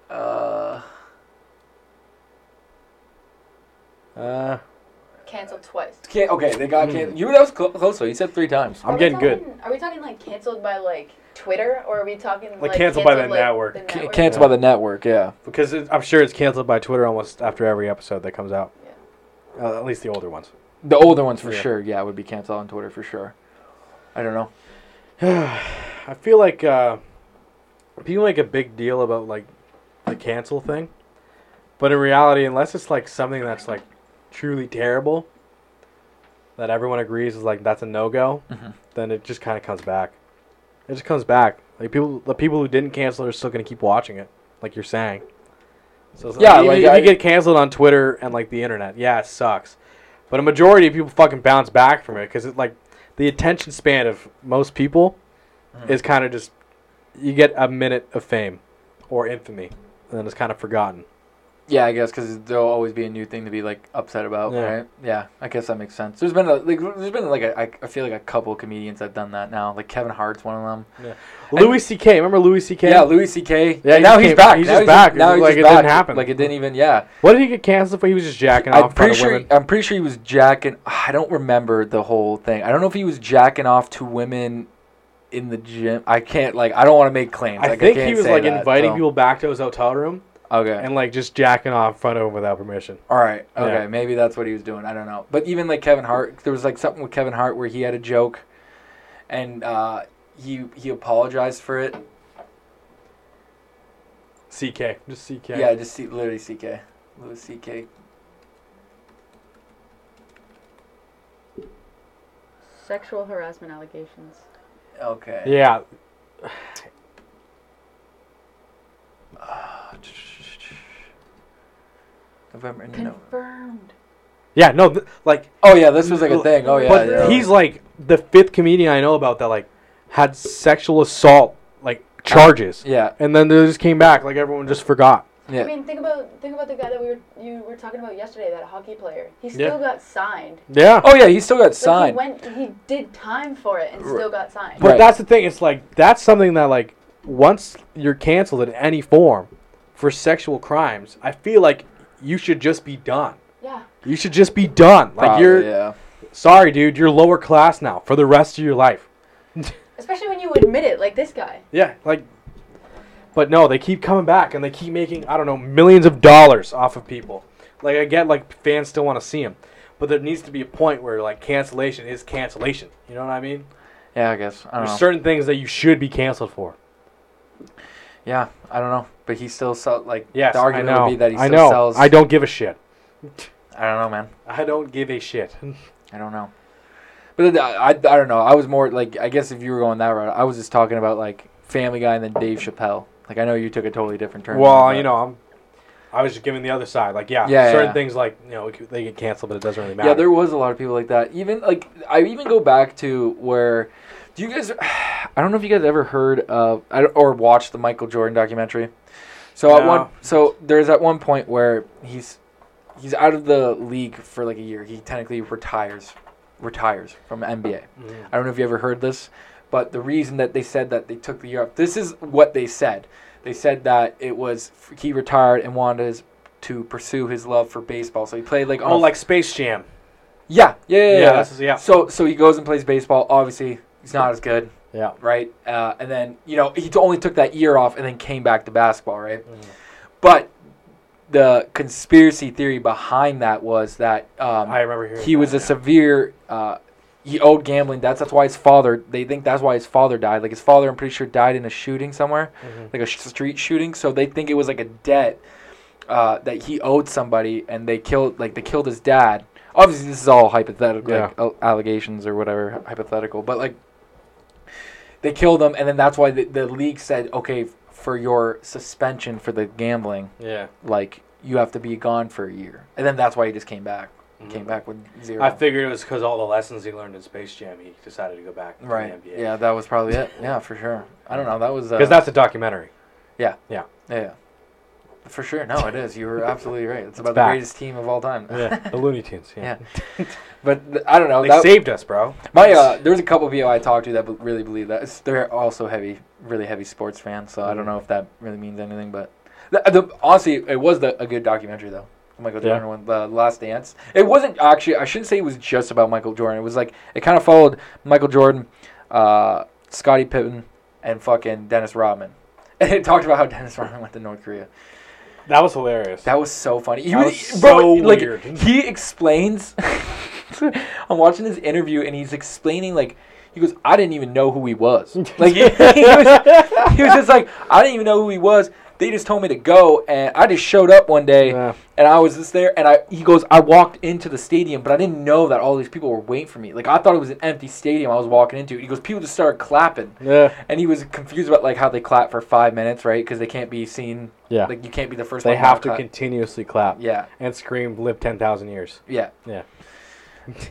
Uh, Uh, Canceled twice. can okay, they got Hmm. canceled. You that was clo- close though. You said three times. I'm Are we getting good. talking- Are we talking like canceled by like Twitter, or are we talking like, canceled by the like, network. the Ca- network? canceled by the network. Yeah. because it, I'm sure it's canceled by Twitter almost after every episode that comes out. Yeah. Uh, at least the older ones. The older ones for Yeah. sure. Yeah, would be canceled on Twitter for sure. I don't know. I feel like uh, people make a big deal about like the cancel thing, but in reality, unless it's like something that's like truly terrible, that everyone agrees is like that's a no go, Mhm. then it just kind of comes back. It just comes back. Like people, the people who didn't cancel are still gonna keep watching it, like you're saying. So it's Yeah, even like, if I- you get canceled on Twitter and like the internet, yeah, it sucks. But a majority of people fucking bounce back from it because it like the attention span of most people Mhm. is kind of just you get a minute of fame or infamy, and then it's kind of forgotten. Yeah, I guess because there'll always be a new thing to be like upset about, Yeah. right? Yeah, I guess that makes sense. There's been a like, there's been like a, I, I feel like a couple comedians that've done that now. Like Kevin Hart's one of them. Louis C.K. Remember Louis C.K. Yeah, Louis C.K. Yeah, he now just he's came- back. he's Now just back. Now It's he's like just it didn't back. happen. Like it didn't even. Yeah, What did he get canceled for? He was just jacking I'm off in front pretty of sure. women. I'm pretty sure he was jacking. I don't remember the whole thing. I don't know if he was jacking off to women in the gym. I can't like. I don't want to make claims. I like, think can't he was say like that, inviting so- people back to his hotel room Okay. and like just jacking off in front of him without permission. All right. Okay. Yeah. Maybe that's what he was doing. I don't know. But even like Kevin Hart, there was like something with Kevin Hart where he had a joke, and uh, he he apologized for it. C.K. Just C.K. Yeah, just see, literally CK, Louis CK. Sexual harassment allegations. Okay. Yeah. November. No. Confirmed. Yeah. No. Th- like. Oh yeah, this was like a thing. Oh yeah. but yeah. he's like the fifth comedian I know about that like had sexual assault like charges, Yeah. and then they just came back like everyone just forgot. Yeah. I mean, think about think about the guy that we were you were talking about yesterday, that hockey player. He still got signed. Yeah. Oh yeah, he still got Like, signed. he went, he did time for it and Right. still got signed. But Right. that's the thing. It's like that's something that like once you're canceled in any form for sexual crimes, I feel like you should just be done. Yeah. You should just be done. Like Probably, you're yeah. sorry, dude. You're lower class now for the rest of your life. Especially when you admit it, like this guy. Yeah, like. But no, they keep coming back and they keep making I don't know millions of dollars off of people. Like I get like fans still want to see him, but there needs to be a point where like cancellation is cancellation. You know what I mean? Yeah, I guess. I don't There's know. certain things that you should be canceled for. Yeah, I don't know. But he still sell like Yes, the argument I know. would be that he I still know. sells. I don't give a shit. I don't know, man. I don't give a shit. I don't know. But I, I, I don't know. I was more like I guess if you were going that route, I was just talking about like Family Guy and then Dave Chappelle. Like I know you took a totally different turn. well, you know, I'm. I was just giving the other side. Like, yeah, Yeah, certain yeah. things like you know they get canceled, but it doesn't really matter. Yeah, there was a lot of people like that. Even like I even go back to where do you guys I don't know if you guys ever heard of or watched the Michael Jordan documentary. So at one, so there's at one point where he's he's out of the league for like a year. He technically retires, retires from NBA. Mm-hmm. I don't know if you ever heard this, but the reason that they said that they took the year off, this is what they said. They said that it was he retired and wanted to pursue his love for baseball. So he played like Oh, like Space Jam. yeah, yeah, yeah, Yeah, yeah. yeah. So so he goes and plays baseball. Obviously, he's not as good, Yeah. right? Uh, and then you know he only took that year off and then came back to basketball, right? Mm-hmm. But the conspiracy theory behind that was that um, I remember hearing. he was a yeah. severe. Uh, he owed gambling debts. That's why his father. They think that's why his father died. Like his father, I'm pretty sure died in a shooting somewhere, Mhm. like a sh- street shooting. So they think it was like a debt uh, that he owed somebody, and they killed. Like they killed his dad. Obviously, this is all hypothetical, like Yeah. al- allegations or whatever, hypothetical. But like, they killed him, and then that's why the, the league said, okay, for your suspension for the gambling, Yeah. like you have to be gone for a year, and then that's why he just came back. Came back with zero. I figured it was because all the lessons he learned in Space Jam, he decided to go back to Right. the NBA. Yeah, that was probably it. Yeah, for sure. I don't know. That was Because uh, that's a documentary. Yeah. Yeah, yeah. For sure. No, it is. You were absolutely right. It's about the greatest team of all time. Yeah. the Looney Tunes. Yeah. But th- I don't know. They That, saved us, bro. my uh, there was a couple of people I talked to that be- really believe that. It's, they're also heavy, really heavy sports fans. So I Mm-hmm. don't know if that really means anything. But the, the, honestly, it was the, a good documentary though. Michael Yeah. Jordan one, the Last Dance. It wasn't actually. I shouldn't say it was just about Michael Jordan. It was like it kind of followed Michael Jordan, uh, Scottie Pippen, and fucking Dennis Rodman. And it talked about how Dennis Rodman went to North Korea. That was hilarious. That was so funny. He That was, was bro, so like weird. he explains. I'm watching his interview and he's explaining like he goes, I didn't even know who he was. Like he, he was, he was just like, I didn't even know who he was. They just told me to go, and I just showed up one day, Yeah. and I was just there. And I, he goes, I walked into the stadium, but I didn't know that all these people were waiting for me. Like I thought it was an empty stadium I was walking into. He goes, people just started clapping, yeah. and he was confused about like how they clap for five minutes, right? Because they can't be seen. Yeah. Like you can't be the first. they have to clap. continuously clap Yeah. and scream, live 10,000 years. Yeah. Yeah.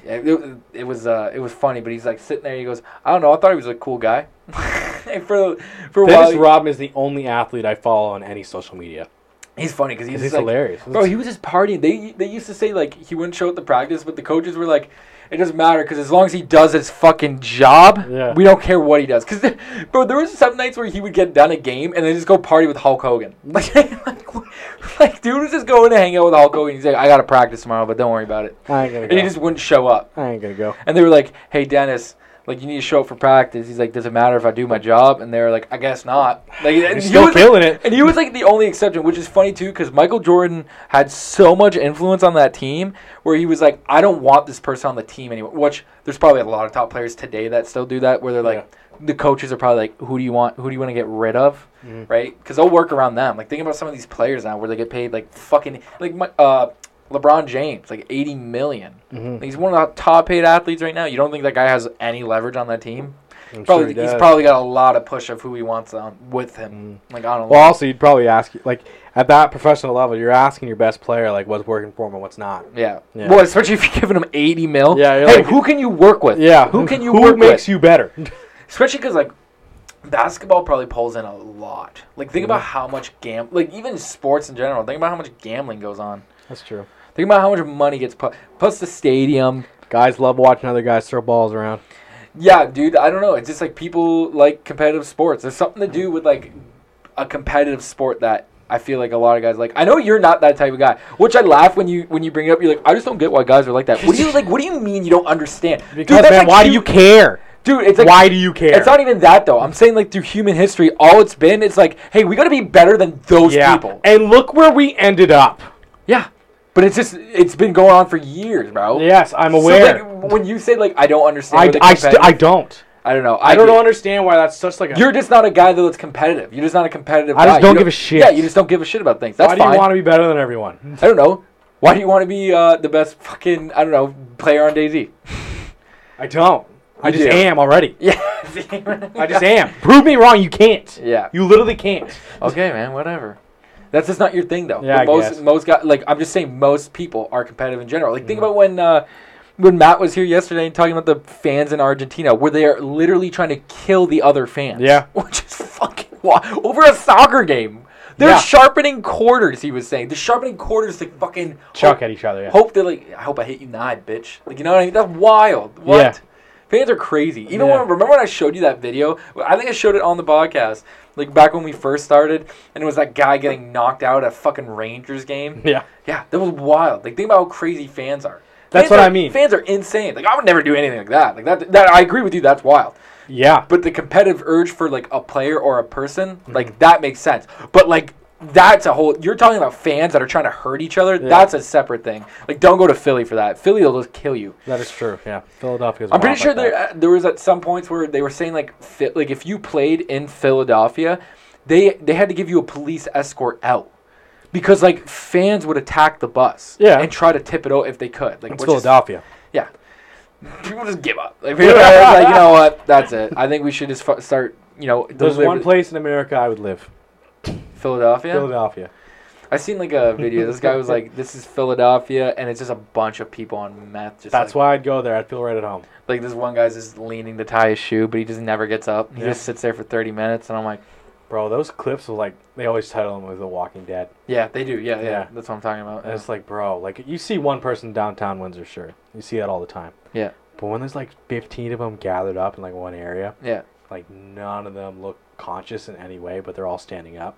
It, it was uh, it was funny, but he's like sitting there. He goes, "I don't know. I thought he was a cool guy." And for for a while, Dennis Rodman is the only athlete I follow on any social media. he's funny because he's, He's, he's like, hilarious. bro. He was just partying. They they used to say like he wouldn't show up to practice, but the coaches were like, "It doesn't matter because as long as he does his fucking job, Yeah. we don't care what he does." Because bro, there was some nights where he would get done a game and then just go party with Hulk Hogan. Like, like, like dude was just going to hang out with Hulk Hogan. He's like, "I got to practice tomorrow, but don't worry about it." I ain't gonna And he just wouldn't show up. I ain't gonna go. And they were like, "Hey, Dennis, like you need to show up for practice." He's like, "Does it matter if I do my job?" And they're like, "I guess not." Like, and He's he still was, killing it. And he was like the only exception, which is funny too, because Michael Jordan had so much influence on that team, where he was like, "I don't want this person on the team anymore." Which there's probably a lot of top players today that still do that, where they're like, the coaches are probably like, "Who do you want? Who do you want to get rid of?" Mhm. Right? Because they'll work around them. Like think about some of these players now, where they get paid like fucking like my, uh, LeBron James, like eighty million. Mhm. He's one of the top paid athletes right now. You don't think that guy has any leverage on that team? I'm Probably, sure he he's does. probably got a lot of push of who he wants on with him. Like I don't know. Well, also, you'd probably ask, like, at that professional level, you're asking your best player, like, what's working for him and what's not. yeah. Yeah. Well, especially if you're giving him eighty mil. Yeah, you're Hey, like- who can you work with? Yeah. Who can you Who work makes with? you better? Especially because like basketball probably pulls in a lot. Like think Mm-hmm. about how much gam like even sports in general. Think about how much gambling goes on. That's true. Think about how much money gets put. Plus the stadium. Guys love watching other guys throw balls around. Yeah, dude. I don't know. It's just like people like competitive sports. There's something to do with like a competitive sport that I feel like a lot of guys like. I know you're not that type of guy, which I laugh when you when you bring it up. You're like, I just don't get why guys are like that. What do you like? What do you mean you don't understand? Because, that's man, like why do you care? Dude, it's like why do you care? It's not even that though. I'm saying like through human history, all it's been it's like, hey, we got to be better than those yeah. people. And look where we ended up. Yeah, but it's just it's been going on for years, bro. Yes, I'm So, aware. like, when you say like I don't understand, I, I, st- I don't. I don't know. I don't get- understand why that's such like a. You're just not a guy that's competitive. You're just not a competitive. I just guy. don't You give a shit. Yeah, you just don't give a shit about things. That's why do fine. you want to be better than everyone? I don't know. Why do you want to be uh, the best fucking I don't know player on DayZ? I don't. I just do. am already. Yeah, I just am. Prove me wrong. You can't. Yeah. You literally can't. Okay, man. Whatever. That's just not your thing, though. Yeah, I most guess. most guys like I'm just saying most people are competitive in general. Like think Mm-hmm. about when uh, when Matt was here yesterday and talking about the fans in Argentina, where they are literally trying to kill the other fans. Yeah. which is fucking wa- over a soccer game. They're Yeah. sharpening quarters. He was saying they're sharpening quarters to fucking Chuck hope, at each other. Yeah. hope they're like. I hope I hit you in the eye, bitch. Like you know what I mean? That's wild. What? Yeah. Fans are crazy. You know Yeah. what? Remember when I showed you that video? I think I showed it on the podcast, like back when we first started, and it was that guy getting knocked out at a fucking Rangers game. Yeah. Yeah, that was wild. Like think about how crazy fans are. That's Fans what are- I mean. Fans are insane. Like I would never do anything like that. Like that. That I agree with you. That's wild. Yeah. But the competitive urge for like a player or a person, Mm-hmm. like that makes sense. But like that's a whole. You're talking about fans that are trying to hurt each other. Yeah. That's a separate thing. Like don't go to Philly for that. Philly will just kill you. That is true. Yeah. Philadelphia's. I'm pretty sure like there uh, there was at some points where they were saying like like if you played in Philadelphia, they they had to give you a police escort out. Because like fans would attack the bus, Yeah. and try to tip it out if they could. Like It's which is- Philadelphia. yeah. People just give up. Like, people like, you know what? That's it. I think we should just fu- start. You know, There's one place in America I would live. Philadelphia. Philadelphia. I seen like a video. This guy was like, "This is Philadelphia," and it's just a bunch of people on meth. Just That's like, why I'd go there. I'd feel right at home. like this one guy's just leaning to tie his shoe, but he just never gets up. He Yeah. just sits there for 30 minutes, and I'm like, Bro, those clips of like they always title them with The Walking Dead. "Yeah, they do. Yeah, yeah. Yeah. That's what I'm talking about." And it's like, bro, like you see one person downtown Windsor, sure, you see that all the time. Yeah. But when there's like 15 of them gathered up in like one area, yeah. like none of them look conscious in any way, but they're all standing up.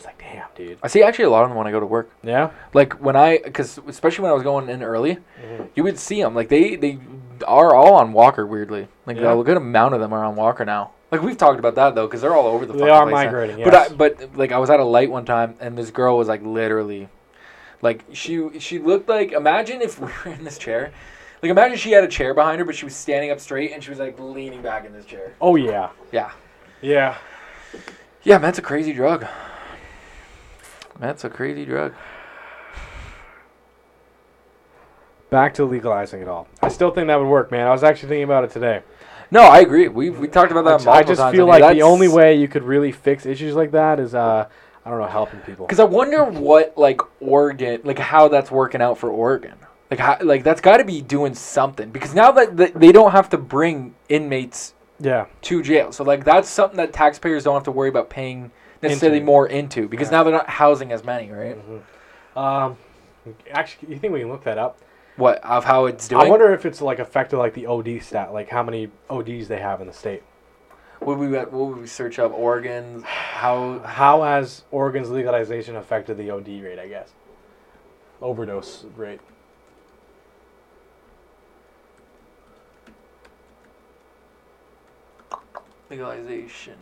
It's like, damn, dude. I see actually a lot of them when I go to work. Yeah. Like when I, because especially when I was going in early, Mhm. you would see them. Like they they are all on Walker. Weirdly, like Yeah. a good amount of them are on Walker now. Like we've talked about that though, because they're all over the. They fucking are place migrating. But I, but like I was at a light one time, and this girl was like literally, like she she looked like imagine if we were in this chair, like imagine she had a chair behind her, but she was standing up straight and she was like leaning back in this chair. oh yeah. Yeah, Yeah. yeah, man, that's a crazy drug. That's a crazy drug. Back to legalizing it all. I still think that would work, man. I was actually thinking about it today. No, I agree. We we talked about that. I just feel like the only way you could really fix issues like that is, uh, I don't know, helping people. Because I wonder what like Oregon, like how that's working out for Oregon. Like how, like that's got to be doing something because now that that they don't have to bring inmates Yeah. to jail, so like that's something that taxpayers don't have to worry about paying necessarily Into. more into because Yeah. now they're not housing as many, right? Um, actually, you think we can look that up? What of how it's doing? I wonder if it's like affected like the OD stat, like how many ODs they have in the state. Would we what would we search up Oregon? How How has Oregon's legalization affected the OD rate? I guess overdose rate. legalization?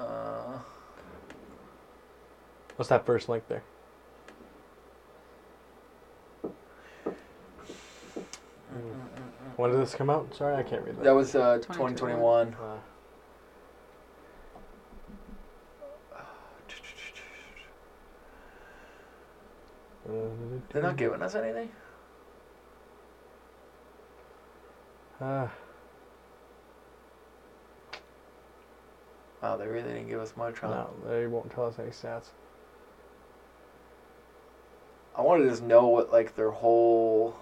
Uh, What's that first link there? When did this come out? Sorry, I can't read that. that was uh, 2021. 2021. Uh, They're not giving us anything. Uh, Wow, they really didn't give us much. Huh? no, they won't tell us any stats. I want to just know what like their whole.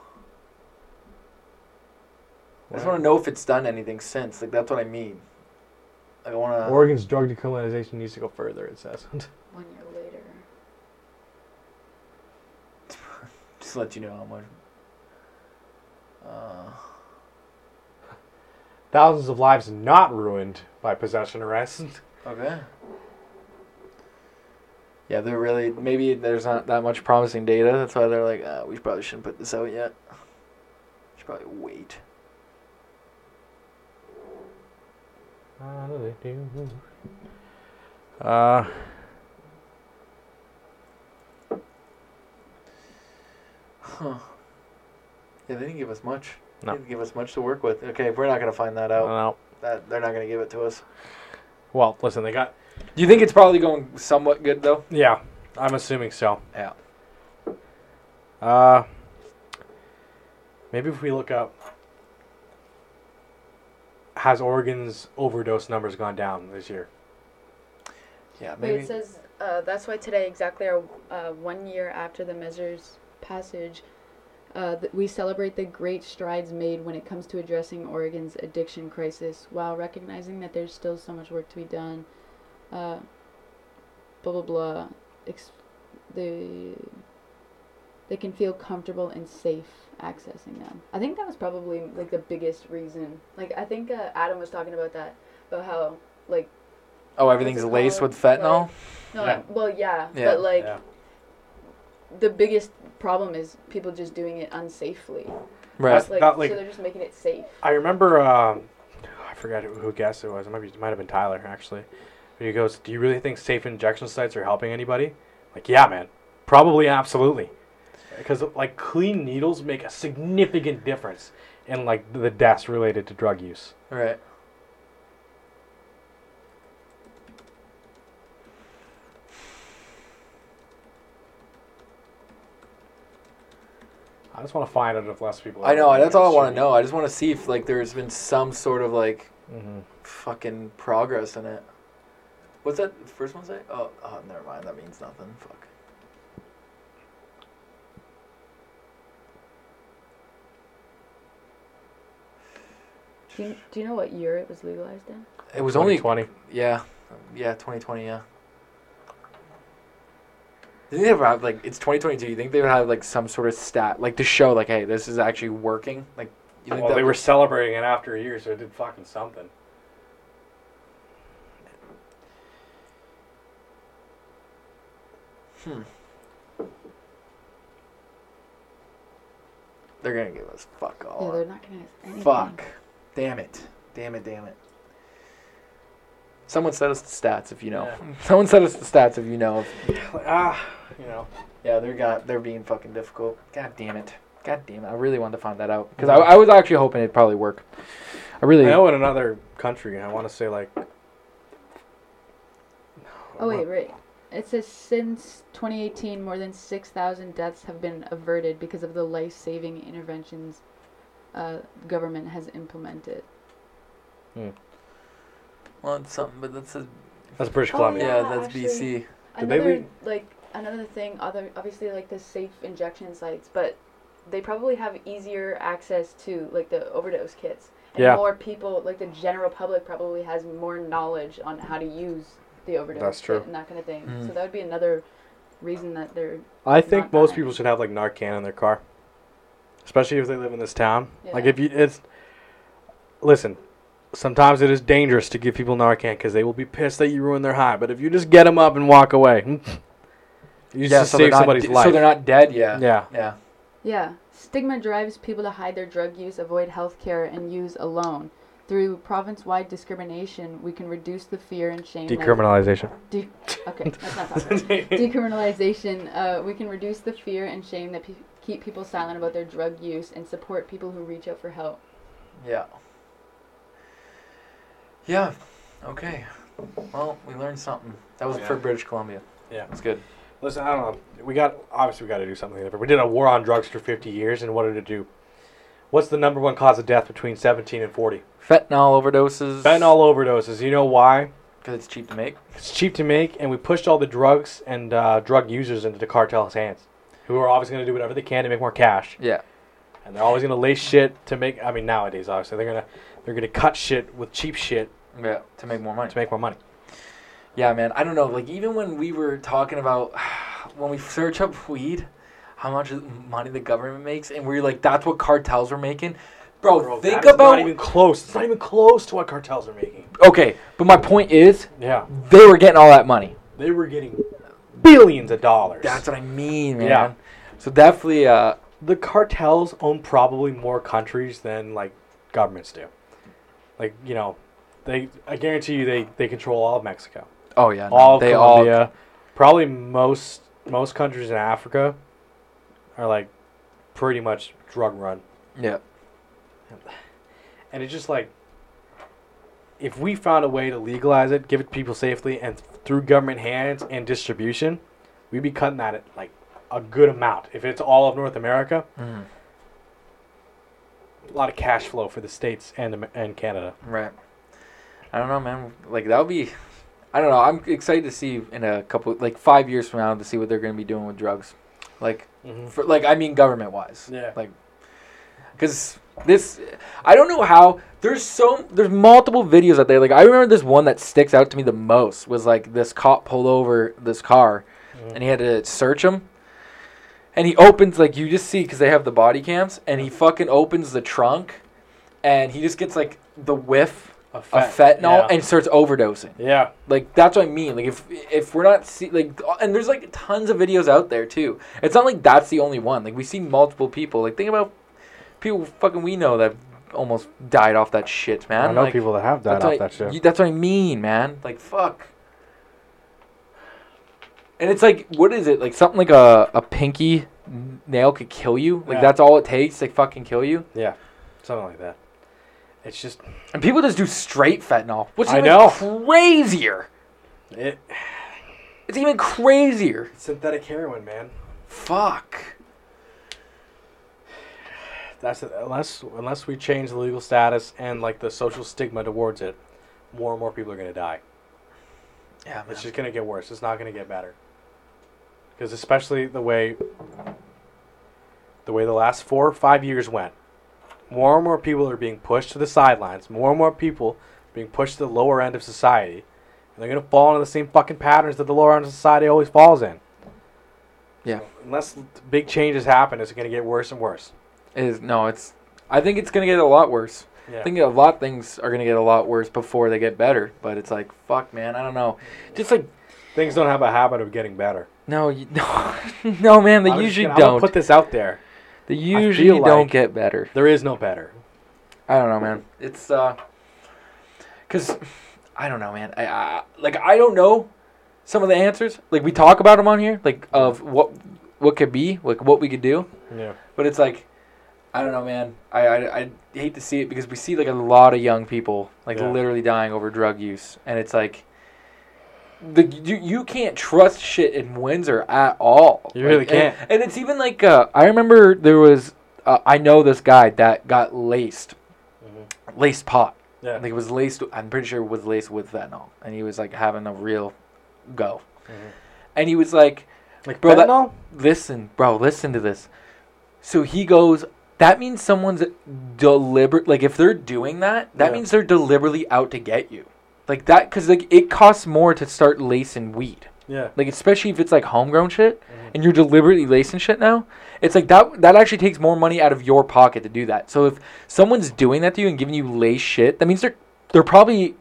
I just want to know if it's done anything since. Like that's what I mean. Like, I want to. Oregon's drug decriminalization needs to go further. It says. One year later. just let you know how much. Uh, Thousands of lives not ruined by possession arrest. okay. Yeah, they're really maybe there's not that much promising data. That's why they're like, uh, we probably shouldn't put this out yet. Should probably wait. Uh, Huh. Yeah, they didn't give us much. No. Didn't give us much to work with. Okay, we're not gonna find that out. don't. That they're not gonna give it to us. Well, listen, they got. Do you think it's probably going somewhat good though? Yeah, I'm assuming so. Yeah. Uh, maybe if we look up, has Oregon's overdose numbers gone down this year? Yeah, Wait, maybe. it says uh, that's why today, exactly our, uh, one year after the measure's passage, Uh, th- we celebrate the great strides made when it comes to addressing Oregon's addiction crisis, while recognizing that there's still so much work to be done. Uh, blah blah blah. Ex- they they can feel comfortable and safe accessing them. I think that was probably like the biggest reason. Like I think uh, Adam was talking about that about how like Oh, everything's laced with fentanyl. no Yeah. well yeah, Yeah. but like yeah. The biggest problem is people just doing it unsafely. Right. Like, Not like- so they're just making it safe. I remember. Um, I forgot who, who guessed it was. It might be. It might have been Tyler actually. But he goes, "Do you really think safe injection sites are helping anybody?" Like, yeah, man. Probably, absolutely. Because like clean needles make a significant difference in like the deaths related to drug use. Right. I just want to find out if less people. I know. That's all I want to know. I just want to see if like there's been some sort of like hmm fucking progress in it. What's that first one say? Oh, oh, never mind. That means nothing. Fuck. Do you, do you know what year it was legalized in? It was only twenty. yeah, yeah, 2020. Yeah. Do you think they ever have like it's 2022? You think they would have like some sort of stat like to show like, hey, this is actually working? Like, you think Well, they were celebrating it after a year, so it did fucking something. Hmm. They're gonna give us fuck all. Yeah, they're not gonna ask anything. Fuck. Damn it. Damn it, damn it. Someone send us the stats if you know. Someone send us the stats if you know. Like, ah, you know. Yeah, they're got they're being fucking difficult. God damn it. God damn it. I really wanted to find that out. Because I, I was actually hoping it'd probably work. I really I know in another country, I want to say like. Oh wait, right. It says since 2018, more than 6,000 deaths have been averted because of the life-saving interventions uh, government has implemented. Hmm. Well, it's something, but that's a, That's British Oh, Columbia. yeah, Yeah, that's actually- BC. Did they leave- like another thing, other obviously like the safe injection sites, but they probably have easier access to like the overdose kits. And Yeah. more people, like the general public, probably has more knowledge on how to use the overdose That's kit true. and that kind of thing. Mm. So that would be another reason that they're I think most bad. people should have like Narcan in their car, especially if they live in this town. Yeah. Like if you, it's listen. Sometimes it is dangerous to give people Narcan because they will be pissed that you ruined their high. But if you just get them up and walk away, you just yeah, so they're save not somebody's d- life. So they're not dead. Yeah. yeah. Yeah. Yeah. Stigma drives people to hide their drug use, avoid health care, and use alone. Through province wide discrimination, we can reduce the fear and shame. that- Decriminalization. De- okay, that's not talking. Decriminalization, uh, we can reduce the fear and shame that pe- keep people silent about their drug use and support people who reach out for help. Yeah. Yeah. Okay. Well, we learned something. That was Yeah. for British Columbia. Yeah. That's good. Listen, I don't know. We got obviously we got to do something different. We did a war on drugs for 50 years, and what did it do? What's the number one cause of death between 17 and 40? Fentanyl overdoses. Fentanyl overdoses. You know why? Because it's cheap to make. It's cheap to make, and we pushed all the drugs and uh, drug users into the cartel's hands, who are always going to do whatever they can to make more cash, Yeah. and they're always going to lace shit to make. I mean, nowadays, obviously, they're gonna they're gonna cut shit with cheap shit Yeah. To make more money. to make more money. Yeah, man. I don't know. Like even when we were talking about when we search up weed, how much money the government makes, and we're like, that's what cartels were making. Bro, Bro, think about. not even close. It's not even close to what cartels are making. okay, but my point is, Yeah, they were getting all that money. they were getting billions of dollars. That's what I mean, man. Yeah. So definitely, uh, the cartels own probably more countries than like governments do. Like you know, they I guarantee you they they control all of Mexico, oh yeah, no, all they Colombia, probably most most countries in Africa are like pretty much drug run, all. Yeah. and it's just like if we found a way to legalize it, give it to people safely, and through government hands and distribution, we'd be cutting that at like a good amount. If it's all of North America, Mhm. a lot of cash flow for the states and and Canada. Right. I don't know, man. Like that would be. I don't know. I'm excited to see in a couple, like five years from now, to see what they're going to be doing with drugs. Like Mhm. For like, I mean, government wise. Yeah. Like, because this, I don't know how. There's so there's multiple videos out there. Like I remember this one that sticks out to me the most was like this cop pulled over this car, Mhm. and he had to search him. And he opens like you just see because they have the body cams, and he fucking opens the trunk, and he just gets like the whiff A of fentanyl yeah. and starts overdosing. yeah. Like that's what I mean. Like if if we're not see like and there's like tons of videos out there too. It's not like that's the only one. Like we see multiple people. Like think about people fucking we know that almost died off that shit, man. I know Like, people that have died off what that shit. you- that's what I mean, man. Like fuck. And it's like what is it? Like something like a a pinky nail could kill you. Like Yeah. that's all it takes to fucking kill you. yeah, something like that. It's just And people just do straight fentanyl, which is I even know. crazier. it. It's even crazier. Synthetic heroin, man. Fuck. That's it. unless unless we change the legal status and like the social stigma towards it, more and more people are gonna die. Yeah, It's just gonna get worse. It's not gonna get better. Because especially the way the way the last four or five years went, more and more people are being pushed to the sidelines. More and more people being pushed to the lower end of society, and they're gonna fall into the same fucking patterns that the lower end of society always falls in. Yeah. Unless big changes happen, it's gonna get worse and worse. It is no, it's. I think it's gonna get a lot worse. Yeah. I think a lot of things are gonna get a lot worse before they get better. But it's like, fuck, man, I don't know. Just like, Things don't have a habit of getting better. no, you, no, no, man, they I'm usually gonna don't. put this out there. They usually don't get better. There is no better. I don't know, man. It's uh, cause I don't know, man. I, I like I don't know some of the answers. Like we talk about them on here, like of what what could be, like what we could do. Yeah. But it's like, I don't know, man. I, I, I hate to see it because we see like a lot of young people like Yeah. literally dying over drug use, and it's like, the you, you can't trust shit in Windsor at all. You really Like, and- can't. And, it's even like uh, I remember there was uh, I know this guy that got laced, laced pot. Yeah. Like it was laced. I'm pretty sure it was laced with fentanyl, and he was like having a real go, Mhm. and he was like Like Bro, that- listen, bro, listen to this. So he goes, that means someone's deliberate. Like if they're doing that, that Yeah. means they're deliberately out to get you. Like that, because like it costs more to start lacing weed. yeah. Like especially if it's like homegrown shit, Mhm. and you're deliberately lacing shit now. It's like that. That actually takes more money out of your pocket to do that. So if someone's doing that to you and giving you lace shit, that means they're they're probably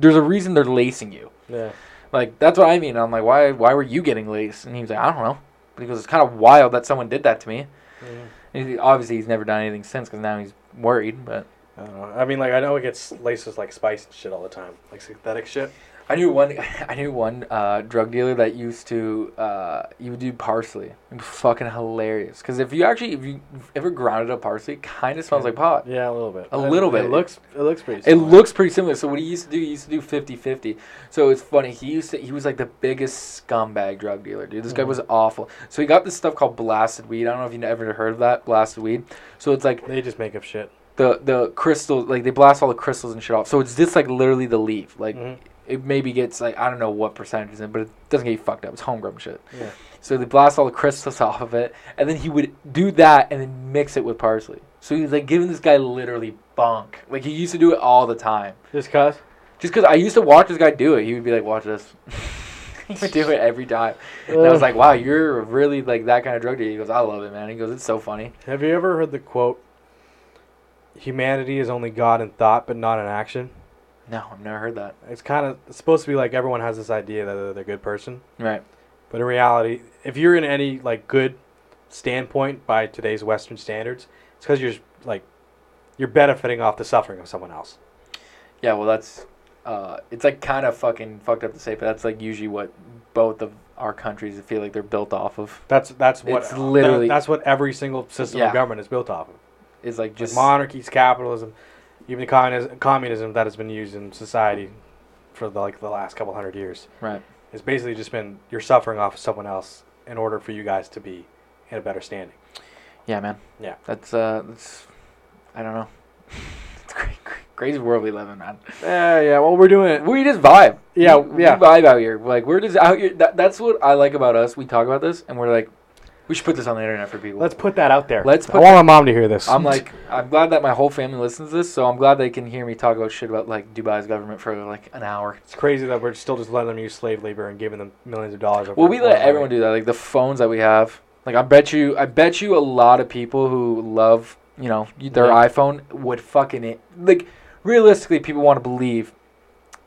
there's a reason they're lacing you. Yeah. Like that's what I mean. I'm like, why why were you getting laced? And he was like, I don't know. Because it's kind of wild that someone did that to me. Mhm. And he, obviously, he's never done anything since because now he's worried. But I don't know. I mean, like I know it gets laced with like spice and shit all the time, like synthetic shit. I knew one. I knew one uh, drug dealer that used to. Uh, he would do parsley. It was fucking hilarious. Because if you actually, if you ever grounded up parsley, it kind of smells like pot. Yeah, a little bit. A little It bit. It looks. It looks pretty. It looks pretty similar. So what he used to do, he used to do 50-50. So it's funny. He used to he was like the biggest scumbag drug dealer, dude. This guy Mhm. was awful. So he got this stuff called blasted weed. I don't know if you ever heard of that, blasted weed. So it's like They just make up shit. The the crystals, like they blast all the crystals and shit off. So it's just like literally the leaf. Like Mhm. it maybe gets like I don't know what percentage is in, but it doesn't get you fucked up. It's homegrown shit. Yeah. So they blast all the crystals off of it, and then he would do that and then mix it with parsley. So he was like giving this guy literally bunk. Like he used to do it all the time. Just cause. Just because I used to watch this guy do it, he would be like, "Watch this." he would do it every time. And I was like, "Wow, you're really like that kind of drug dealer." He goes, "I love it, man." He goes, "It's so funny." Have you ever heard the quote? Humanity is only God in thought, but not in action. No, I've never heard that. It's kind of it's supposed to be like everyone has this idea that they're, they're a good person, Right. but in reality, if you're in any like good standpoint by today's Western standards, it's because you're like you're benefiting off the suffering of someone else. Yeah. Well, that's. Uh, it's like kind of fucking fucked up to say, but that's like usually what both of our countries feel like they're built off of. That's that's what It's literally- that- that's what every single system Yeah. of government is built off of. Is like Just just monarchies, capitalism, even the communism, communism that has been used in society for the, like the last couple hundred years. right. It's basically just been you're suffering off of someone else in order for you guys to be in a better standing. Yeah, man. Yeah. That's uh, that's. I don't know. it's cra- cra- crazy world we live in, man. Yeah, yeah. Well, we're doing it. We just vibe. Yeah, we, yeah. We vibe out here. Like we're just out here. That, that's what I like about us. We talk about this, and we're like, We should put this on the internet for people. Let's put that out there. Let's I want my mom to hear this. I'm like, I'm glad that my whole family listens to this, so I'm glad they can hear me talk about shit about like Dubai's government for like an hour. it's crazy that we're still just letting them use slave labor and giving them millions of dollars. Well, we let over everyone do that. Like the phones that we have. Like I bet you, I bet you, a lot of people who love, you know, their Yeah. iPhone would fucking it. Like realistically, people want to believe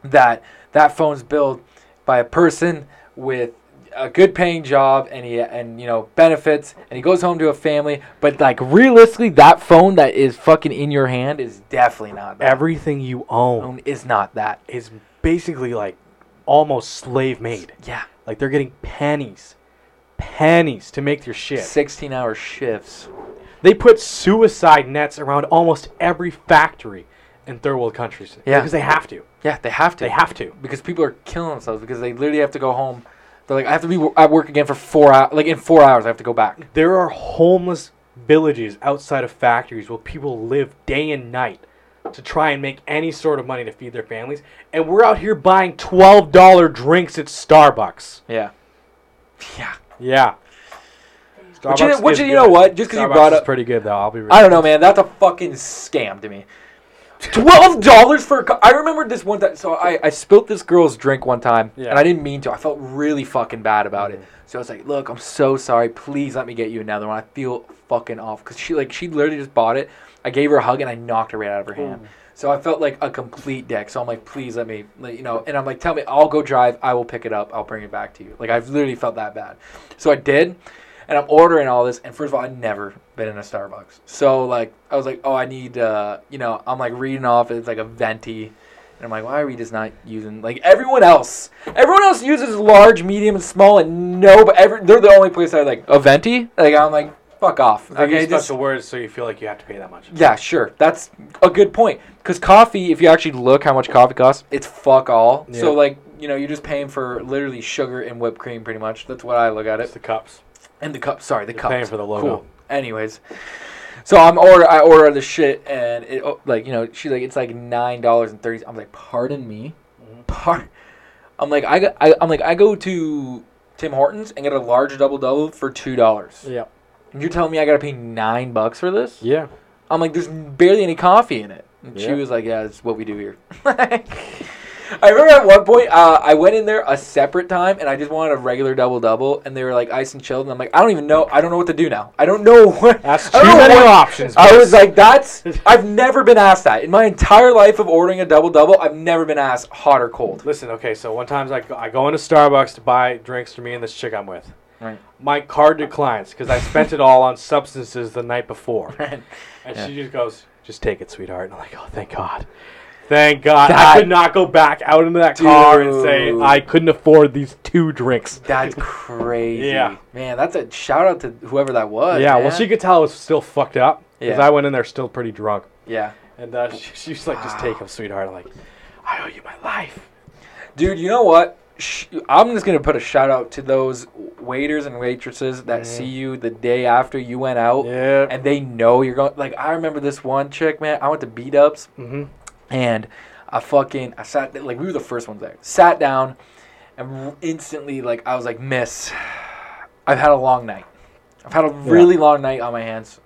that that phone's built by a person with a good paying job and he and you know benefits and he goes home to a family but like realistically that phone that is fucking in your hand is definitely not that Everything you own phone is not that is basically like almost slave made. yeah Like they're getting pennies, pennies to make their shit. 16 hour shifts They put suicide nets around almost every factory in third world countries. Yeah. because they have to. yeah they have to They have to. because people are killing themselves because they literally have to go home. They're like, I have to be at work again for four hours. Like in four hours, I have to go back. There are homeless villages outside of factories where people live day and night to try and make any sort of money to feed their families, and we're out here buying twelve dollar drinks at Starbucks. Yeah, yeah. Yeah. Which you- Starbucks which is you know good. what? Just 'cause you brought is up- pretty good though. I'll be. Real. I don't know, man. That's a fucking scam to me. Twelve dollars for a cup. I remember this one time. So I, I spilt this girl's drink one time, Yeah. and I didn't mean to. I felt really fucking bad about it. Mhm. So I was like, "Look, I'm so sorry. Please let me get you another one. I feel fucking off." Because she like she literally just bought it. I gave her a hug and I knocked her right out of her hand. So I felt like a complete dick. So I'm like, "Please let me, let, you know." And I'm like, "Tell me, I'll go drive. I will pick it up. I'll bring it back to you." Like I've literally felt that bad. So I did. And I'm ordering all this, and first of all, I'd never been in a Starbucks. So like, I was like, oh, I need, uh, you know, I'm like reading off. It's like a venti, and I'm like, why are we just not using like everyone else? Everyone else uses large, medium, and small, and no, but every they're the only place that like a venti. Like I'm like, fuck off. They Okay, just special words so you feel like you have to pay that much. yeah, sure. That's a good point. Because coffee, if you actually look how much coffee costs, it's fuck all. So like, you know, you're just paying for literally sugar and whipped cream, pretty much. That's what I look at It's it. the cups. And the cup. Sorry, the You're cup. paying for the logo. Cool. Anyways, so I'm order. I order the shit, and it oh, like you know she's like it's like nine dollars and thirty. I'm like, pardon me, Mhm. par. I'm like I, got, I I'm like I go to Tim Hortons and get a large double double for two dollars. Yeah. And you're telling me I gotta pay nine bucks for this? Yeah. I'm like, there's barely any coffee in it. And she was like, yeah, that's what we do here. I remember at one point, uh, I went in there a separate time and I just wanted a regular double double, and they were like ice and chilled, and I'm like, I don't even know, I don't know what to do now. I don't know what. That's too many what- options. I was like, that's. I've never been asked that in my entire life of ordering a double double. I've never been asked hot or cold. Listen, okay, so one time I go, I go into Starbucks to buy drinks for me and this chick I'm with. Right. My card declines because I spent it all on substances the night before. And Yeah. she just goes, just take it, sweetheart. And I'm like, oh, thank God. Thank God. I could not go back out into that car and say I couldn't afford these two drinks. That's crazy. Yeah. man, that's a shout out to whoever that was. yeah, well, she could tell I was still fucked up because Yeah. I went in there still pretty drunk. Yeah. And uh, she, she's like, just take them, sweetheart. I'm like, I owe you my life. Dude, you know what? I'm just gonna put a shout out to those waiters and waitresses that Mhm. see you the day after you went out, Yeah. and they know you're going. Like I remember this one chick, man. I went to beat ups, mm-hmm. And I fucking I sat like we were the first ones there. Sat down, and instantly like I was like, Miss, I've had a long night. I've had a really long night on my hands.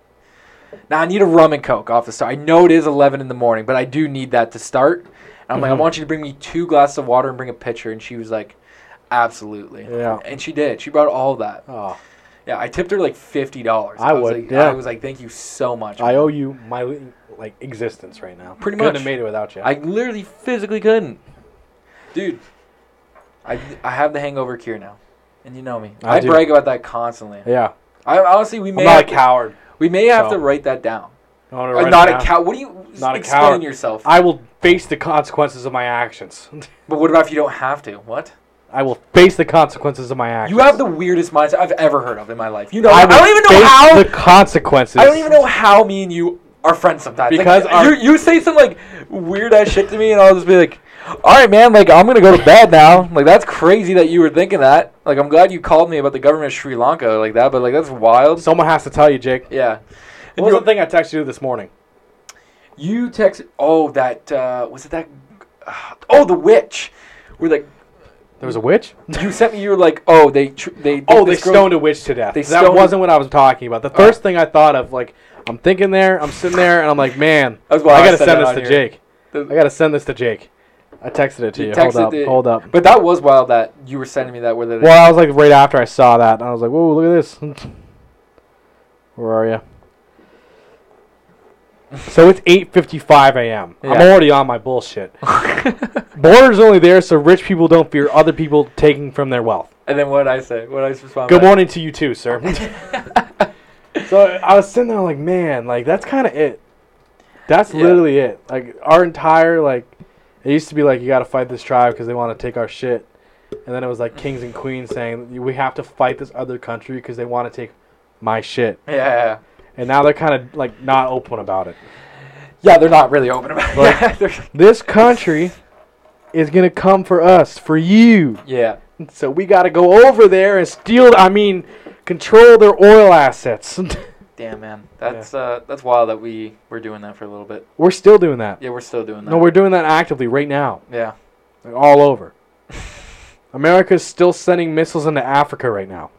Now I need a rum and coke off the start. I know it is 11 in the morning, but I do need that to start. And I'm like, I Mhm. want you to bring me two glasses of water and bring a pitcher. And she was like, absolutely. Yeah. And she did. She brought all of that. Oh, Yeah, I tipped her like fifty dollars. I was would, Like, yeah. I was like, thank you so much. I owe you my like existence right now. Pretty much. Couldn't have made it without you. I literally physically couldn't. Dude, I, I have the hangover cure now. And you know me. I I, do. brag about that constantly. yeah. I honestly we I'm may not a have to, coward. we may have so. to write that down. I wanna Uh, write it not a down. cow. What do you Not a explain coward. yourself? I will face the consequences of my actions. but what about if you don't have to? What? I will face the consequences of my actions. You have the weirdest mindset I've ever heard of in my life. You know, I, I, don't even know face how. the consequences. I don't even know how me and you are friends sometimes. Like, Because our- you you say some like weird ass shit to me, and I'll just be like, "All right, man. Like I'm gonna go to bed now. Like that's crazy that you were thinking that. Like I'm glad you called me about the government of Sri Lanka like that, but like that's wild. Someone has to tell you, Jake. Yeah. What was the thing I texted you this morning? you texted. Oh, that uh, was it that. Uh, oh, the witch. We're like, There was a witch. You sent me. You were like, oh, they tr- they. Oh, they this girl- stoned a witch to death. They that wasn't what I was talking about. The first thing I thought of, like, I'm thinking there, I'm sitting there, and I'm like, man, I I gotta send this to here. Jake. The- I gotta send this to Jake. I texted it to You you. Hold up, it- hold up. But that was wild that you were sending me that. Whether Well, I was like right after I saw that, and I was like, whoa, look at this. Where are you? So it's 8:55 a.m. I'm already on my bullshit. Border's only there so rich people don't fear other people taking from their wealth. and then what I say? What I respond? Good back? morning to you too, sir. So I was sitting there like, man, like that's kind of it. That's Yeah. literally it. Like our entire like, it used to be like you got to fight this tribe because they want to take our shit, and then it was like kings and queens saying we have to fight this other country because they want to take my shit, Yeah, and now they're kind of like not open about it. Yeah, they're not really open about it. This country is gonna come for us, for you. yeah. So we got to go over there and steal. I mean, control their oil assets. Damn, man. That's uh, that's wild that we were doing that for a little bit. We're still doing that. Yeah, we're still doing that. No, we're doing that actively right now, Yeah. like, all over. America's still sending missiles into Africa right now.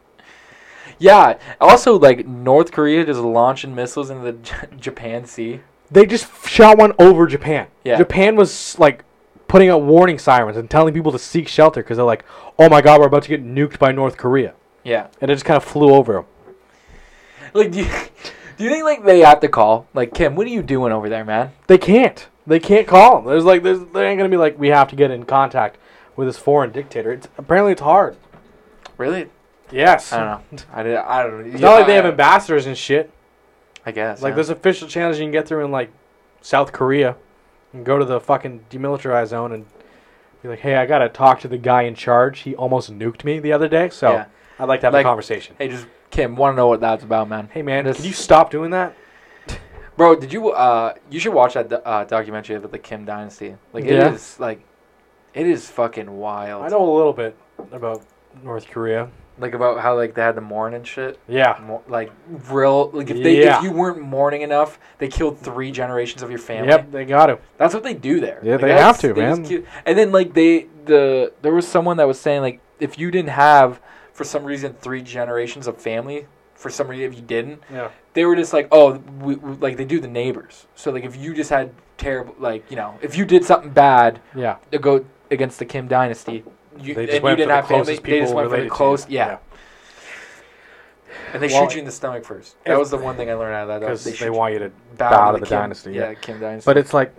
Yeah. Also, like North Korea just launching missiles into the J- Japan Sea. They just shot one over Japan. Yeah. Japan was like putting out warning sirens and telling people to seek shelter because they're like, "Oh my God, we're about to get nuked by North Korea," Yeah. and it just kind of flew over him. Like, do you, do you think like they have to call? Like, Kim, what are you doing over there, man? They can't. They can't call them. There's like, there's, they ain't gonna be like, we have to get in contact with this foreign dictator. It's apparently it's hard. Really? Yes. I don't know. I, did, I don't know. It's not like they have ambassadors and shit. I guess. Like yeah. there's official channels you can get through in like South Korea, and go to the fucking demilitarized zone and be like, "Hey, I gotta talk to the guy in charge. He almost nuked me the other day, so Yeah. I'd like to have Like- a conversation." Hey, just Kim, want to know what that's about, man? Hey man, This- can you stop doing that? Bro, did you? Uh, you should watch that uh, documentary about the Kim Dynasty. Like, it Yeah. is like, it is fucking wild. I know a little bit about North Korea. Like about how like they had to mourn and shit. Yeah, Mo- like real. Like if they Yeah. if you weren't mourning enough, they killed three generations of your family. yep, they got to. That's what they do there. Yeah, Like, they have to, they man. And then like they the there was someone that was saying like if you didn't have for some reason three generations of family for some reason if you didn't Yeah, they were just like oh we, we, like they do the neighbors so like if you just had terrible like you know if you did something bad yeah. to go against the Kim dynasty you, They and just you didn't for the have family they just people went for the related to you. close yeah. and they Well, shoot you in the stomach first that was the one thing I learned out of that because they, they, want you to. you- bow to the Kim, dynasty, yeah yeah. Kim dynasty But it's like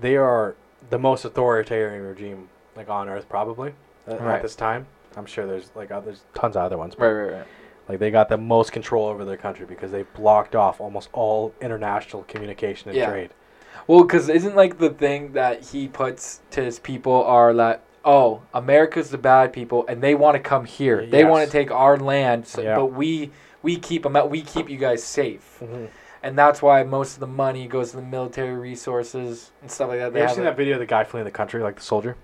they are the most authoritarian regime like on earth probably at, Right. at this time. I'm sure there's like there's tons of other ones. But right right right Like they got the most control over their country because they blocked off almost all international communication and Yeah. trade. Well, because isn't like the thing that he puts to his people are that oh, America's the bad people and they want to come here. They want to take our land, so, Yeah. but we we keep them out. We keep you guys safe, mm-hmm. and that's why most of the money goes to the military resources and stuff like that. They you ever seen it- that video of the guy fleeing the country, like the soldier?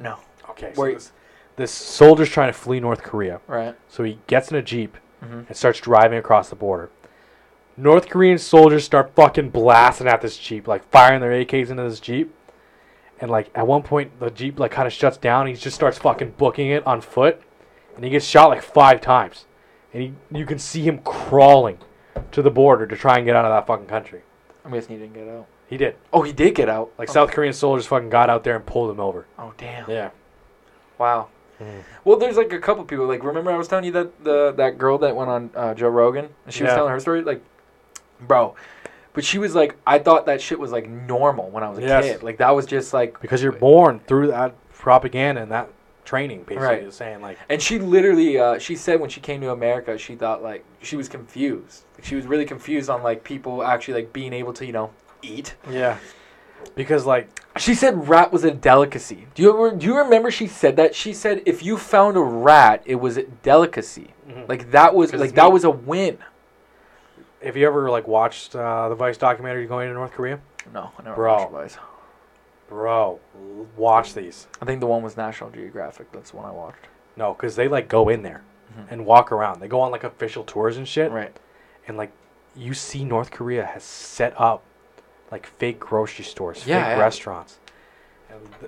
No, Okay. Where- this, this soldier's trying to flee North Korea. right? So he gets in a jeep hmm and starts driving across the border. North Korean soldiers start fucking blasting at this jeep, like firing their AKs into this jeep. And like at one point, the jeep like kind of shuts down. He just starts fucking booking it on foot, and he gets shot like five times. And he, you can see him crawling to the border to try and get out of that fucking country. I'm guessing he didn't get out. He did. Oh, he did get out. Like oh. South Korean soldiers fucking got out there and pulled him over. Oh damn! Yeah. Wow. Mhm. Well, there's like a couple people. Like, remember I was telling you that the that girl that went on uh, Joe Rogan, and she was telling her story. Like, bro, but she was like, I thought that shit was like normal when I was a Yes. kid. Like that was just like, Because you're born through that propaganda and that training, basically, Right. is saying like, and she literally, uh, she said when she came to America, she thought like she was confused. Like, she was really confused on like people actually like being able to you know eat. yeah, because like She said rat was a delicacy. Do you ever, do you remember she said that? She said if you found a rat, it was a delicacy. like Like that was like that meat. was a win. Have you ever like watched uh, the Vice documentary going to North Korea? No, I never Bro. watched Vice. Bro, watch these. I think the one was National Geographic. That's the one I watched. No, because they like go in there Mhm. and walk around. They go on like official tours and shit. Right. And like, you see North Korea has set up like fake grocery stores, Yeah, fake yeah. restaurants,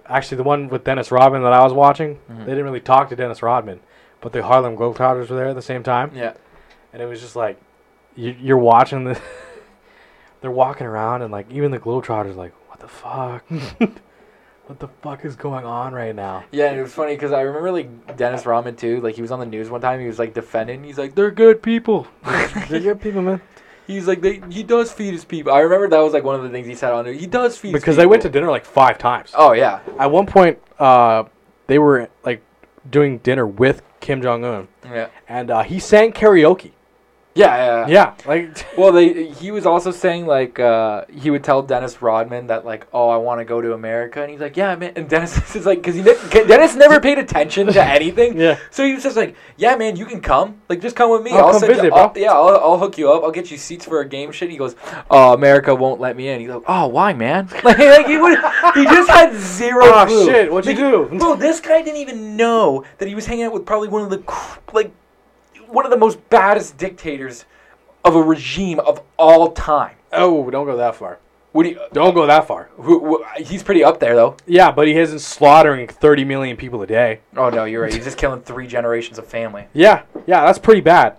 actually, the one with Dennis Rodman that I was watching, Mhm. they didn't really talk to Dennis Rodman, but the Harlem Globetrotters were there at the same time, Yeah. and it was just like you, you're watching the. they're walking around, and like even the Globetrotters, like, what the fuck? what the fuck is going on right now? Yeah, and it was funny because I remember like Dennis Rodman too. Like he was on the news one time. He was like defending. He's like, they're good people. They're good people, man. He's like, they he does feed his people. I remember that was like one of the things he said on there. He does feed his Because they went to dinner like five times. Oh yeah, At one point, uh, they were like doing dinner with Kim Jong Un, yeah, and uh, he sang karaoke. Yeah, yeah. Yeah, like Well, they he was also saying like uh, he would tell Dennis Rodman that like, oh, I want to go to America, and he's like, yeah, man. And Dennis is like, because he ne- Dennis never paid attention to anything. yeah. So he was just like, "Yeah, man, you can come. Like, just come with me. I'll I'll come visit, you. bro." I'll, yeah, I'll, I'll hook you up. I'll get you seats for a game." Shit. He goes, "Oh, America won't let me in." He's like, "Oh, why, man?" Like, like he would. He just had zero. Oh clue. shit! What'd you do? Bro, this guy didn't even know that he was hanging out with probably one of the cr- like one of the most baddest dictators of a regime of all time. Oh, don't go that far. What do you? Don't go that far. Who, who, he's pretty up there though. Yeah, but he isn't slaughtering 30 million people a day. Oh no, you're right. He's just killing three generations of family. Yeah, yeah, that's pretty bad.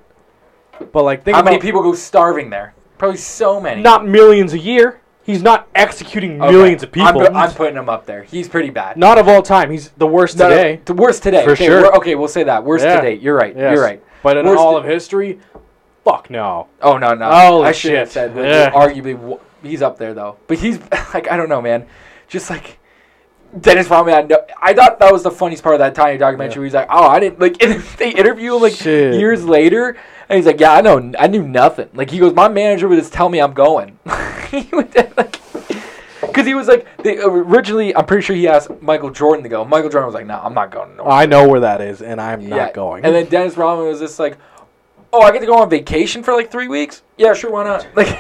But like, think How many people go starving there? Probably so many. not millions a year. He's not executing Okay. millions of I'm, people. I'm putting him up there. He's pretty bad. not of all time. He's the worst No, today. the worst today. For okay, sure. okay, we'll say that. Worst Yeah. to date. You're right. Yes. You're right. But in all of history, fuck no. Oh no, no. Holy I should have shit. said that Yeah. arguably w- he's up there though. But he's like I don't know, man. Just like Dennis Rodman, I, know, I thought that was the funniest part of that tiny documentary. He's like, oh, I didn't like. And they interview him like Shit. years later, and he's like, yeah, I know, I knew nothing. Like he goes, my manager would just tell me I'm going. he would. Because he was like, they originally, I'm pretty sure he asked Michael Jordan to go. Michael Jordan was like, "No, I'm not going." No. I know where that is, and I'm not going. And then Dennis Rodman was just like, "Oh, I get to go on vacation for like three weeks? Yeah, sure, why not?" Like,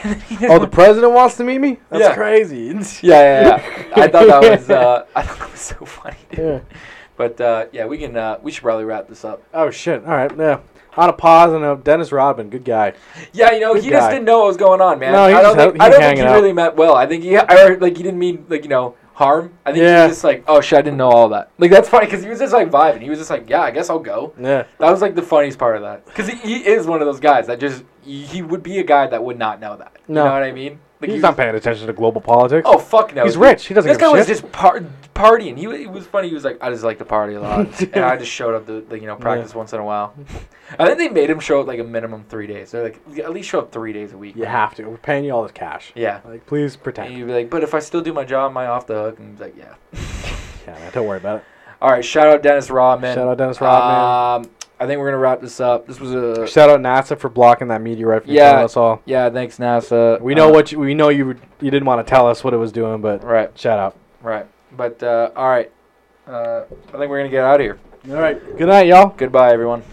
oh, the president wants to meet me? That's Yeah. crazy. yeah, yeah, yeah. I thought that was, uh, I thought that was so funny, dude. Yeah. But uh, yeah, we can, uh, we should probably wrap this up. Oh shit! All right, yeah. On a pause and a Dennis Rodman, good guy. Yeah, you know, Good he just didn't know what was going on, man. No, he I don't think, I don't think he out. really meant well. I think he, I, like, he didn't mean like you know harm. I think he was just like, "Oh shit, I didn't know all that." Like that's funny because he was just like vibing. He was just like, "Yeah, I guess I'll go." Yeah. That was like the funniest part of that because he, he is one of those guys that just he, he would be a guy that would not know that. No. You know what I mean? Like He's he not paying attention to global politics. Oh fuck no! He's rich. He doesn't This guy was shit. just par- partying. He, he was funny. He was like, I just like to party a lot, and I just showed up to like, you know practice once in a while. I think they made him show up like a minimum three days. They're like, at least show up three days a week. You have to. We're paying you all this cash. Yeah. Like, please And pretend. you'd be like, but if I still do my job, am I off the hook? And he's like, yeah. Yeah, man, don't worry about it. All right. Shout out Dennis Rodman. Shout out Dennis Rodman. Um, I think we're gonna wrap this up. This was a Shout out NASA for blocking that meteorite from Yeah. us all. yeah. Thanks NASA. We know Uh, what you, we know you you didn't want to tell us what it was doing, but Right. shout out. Right. But uh, all right. Uh, I think we're gonna get out of here. All right. Good night, y'all. Goodbye, everyone.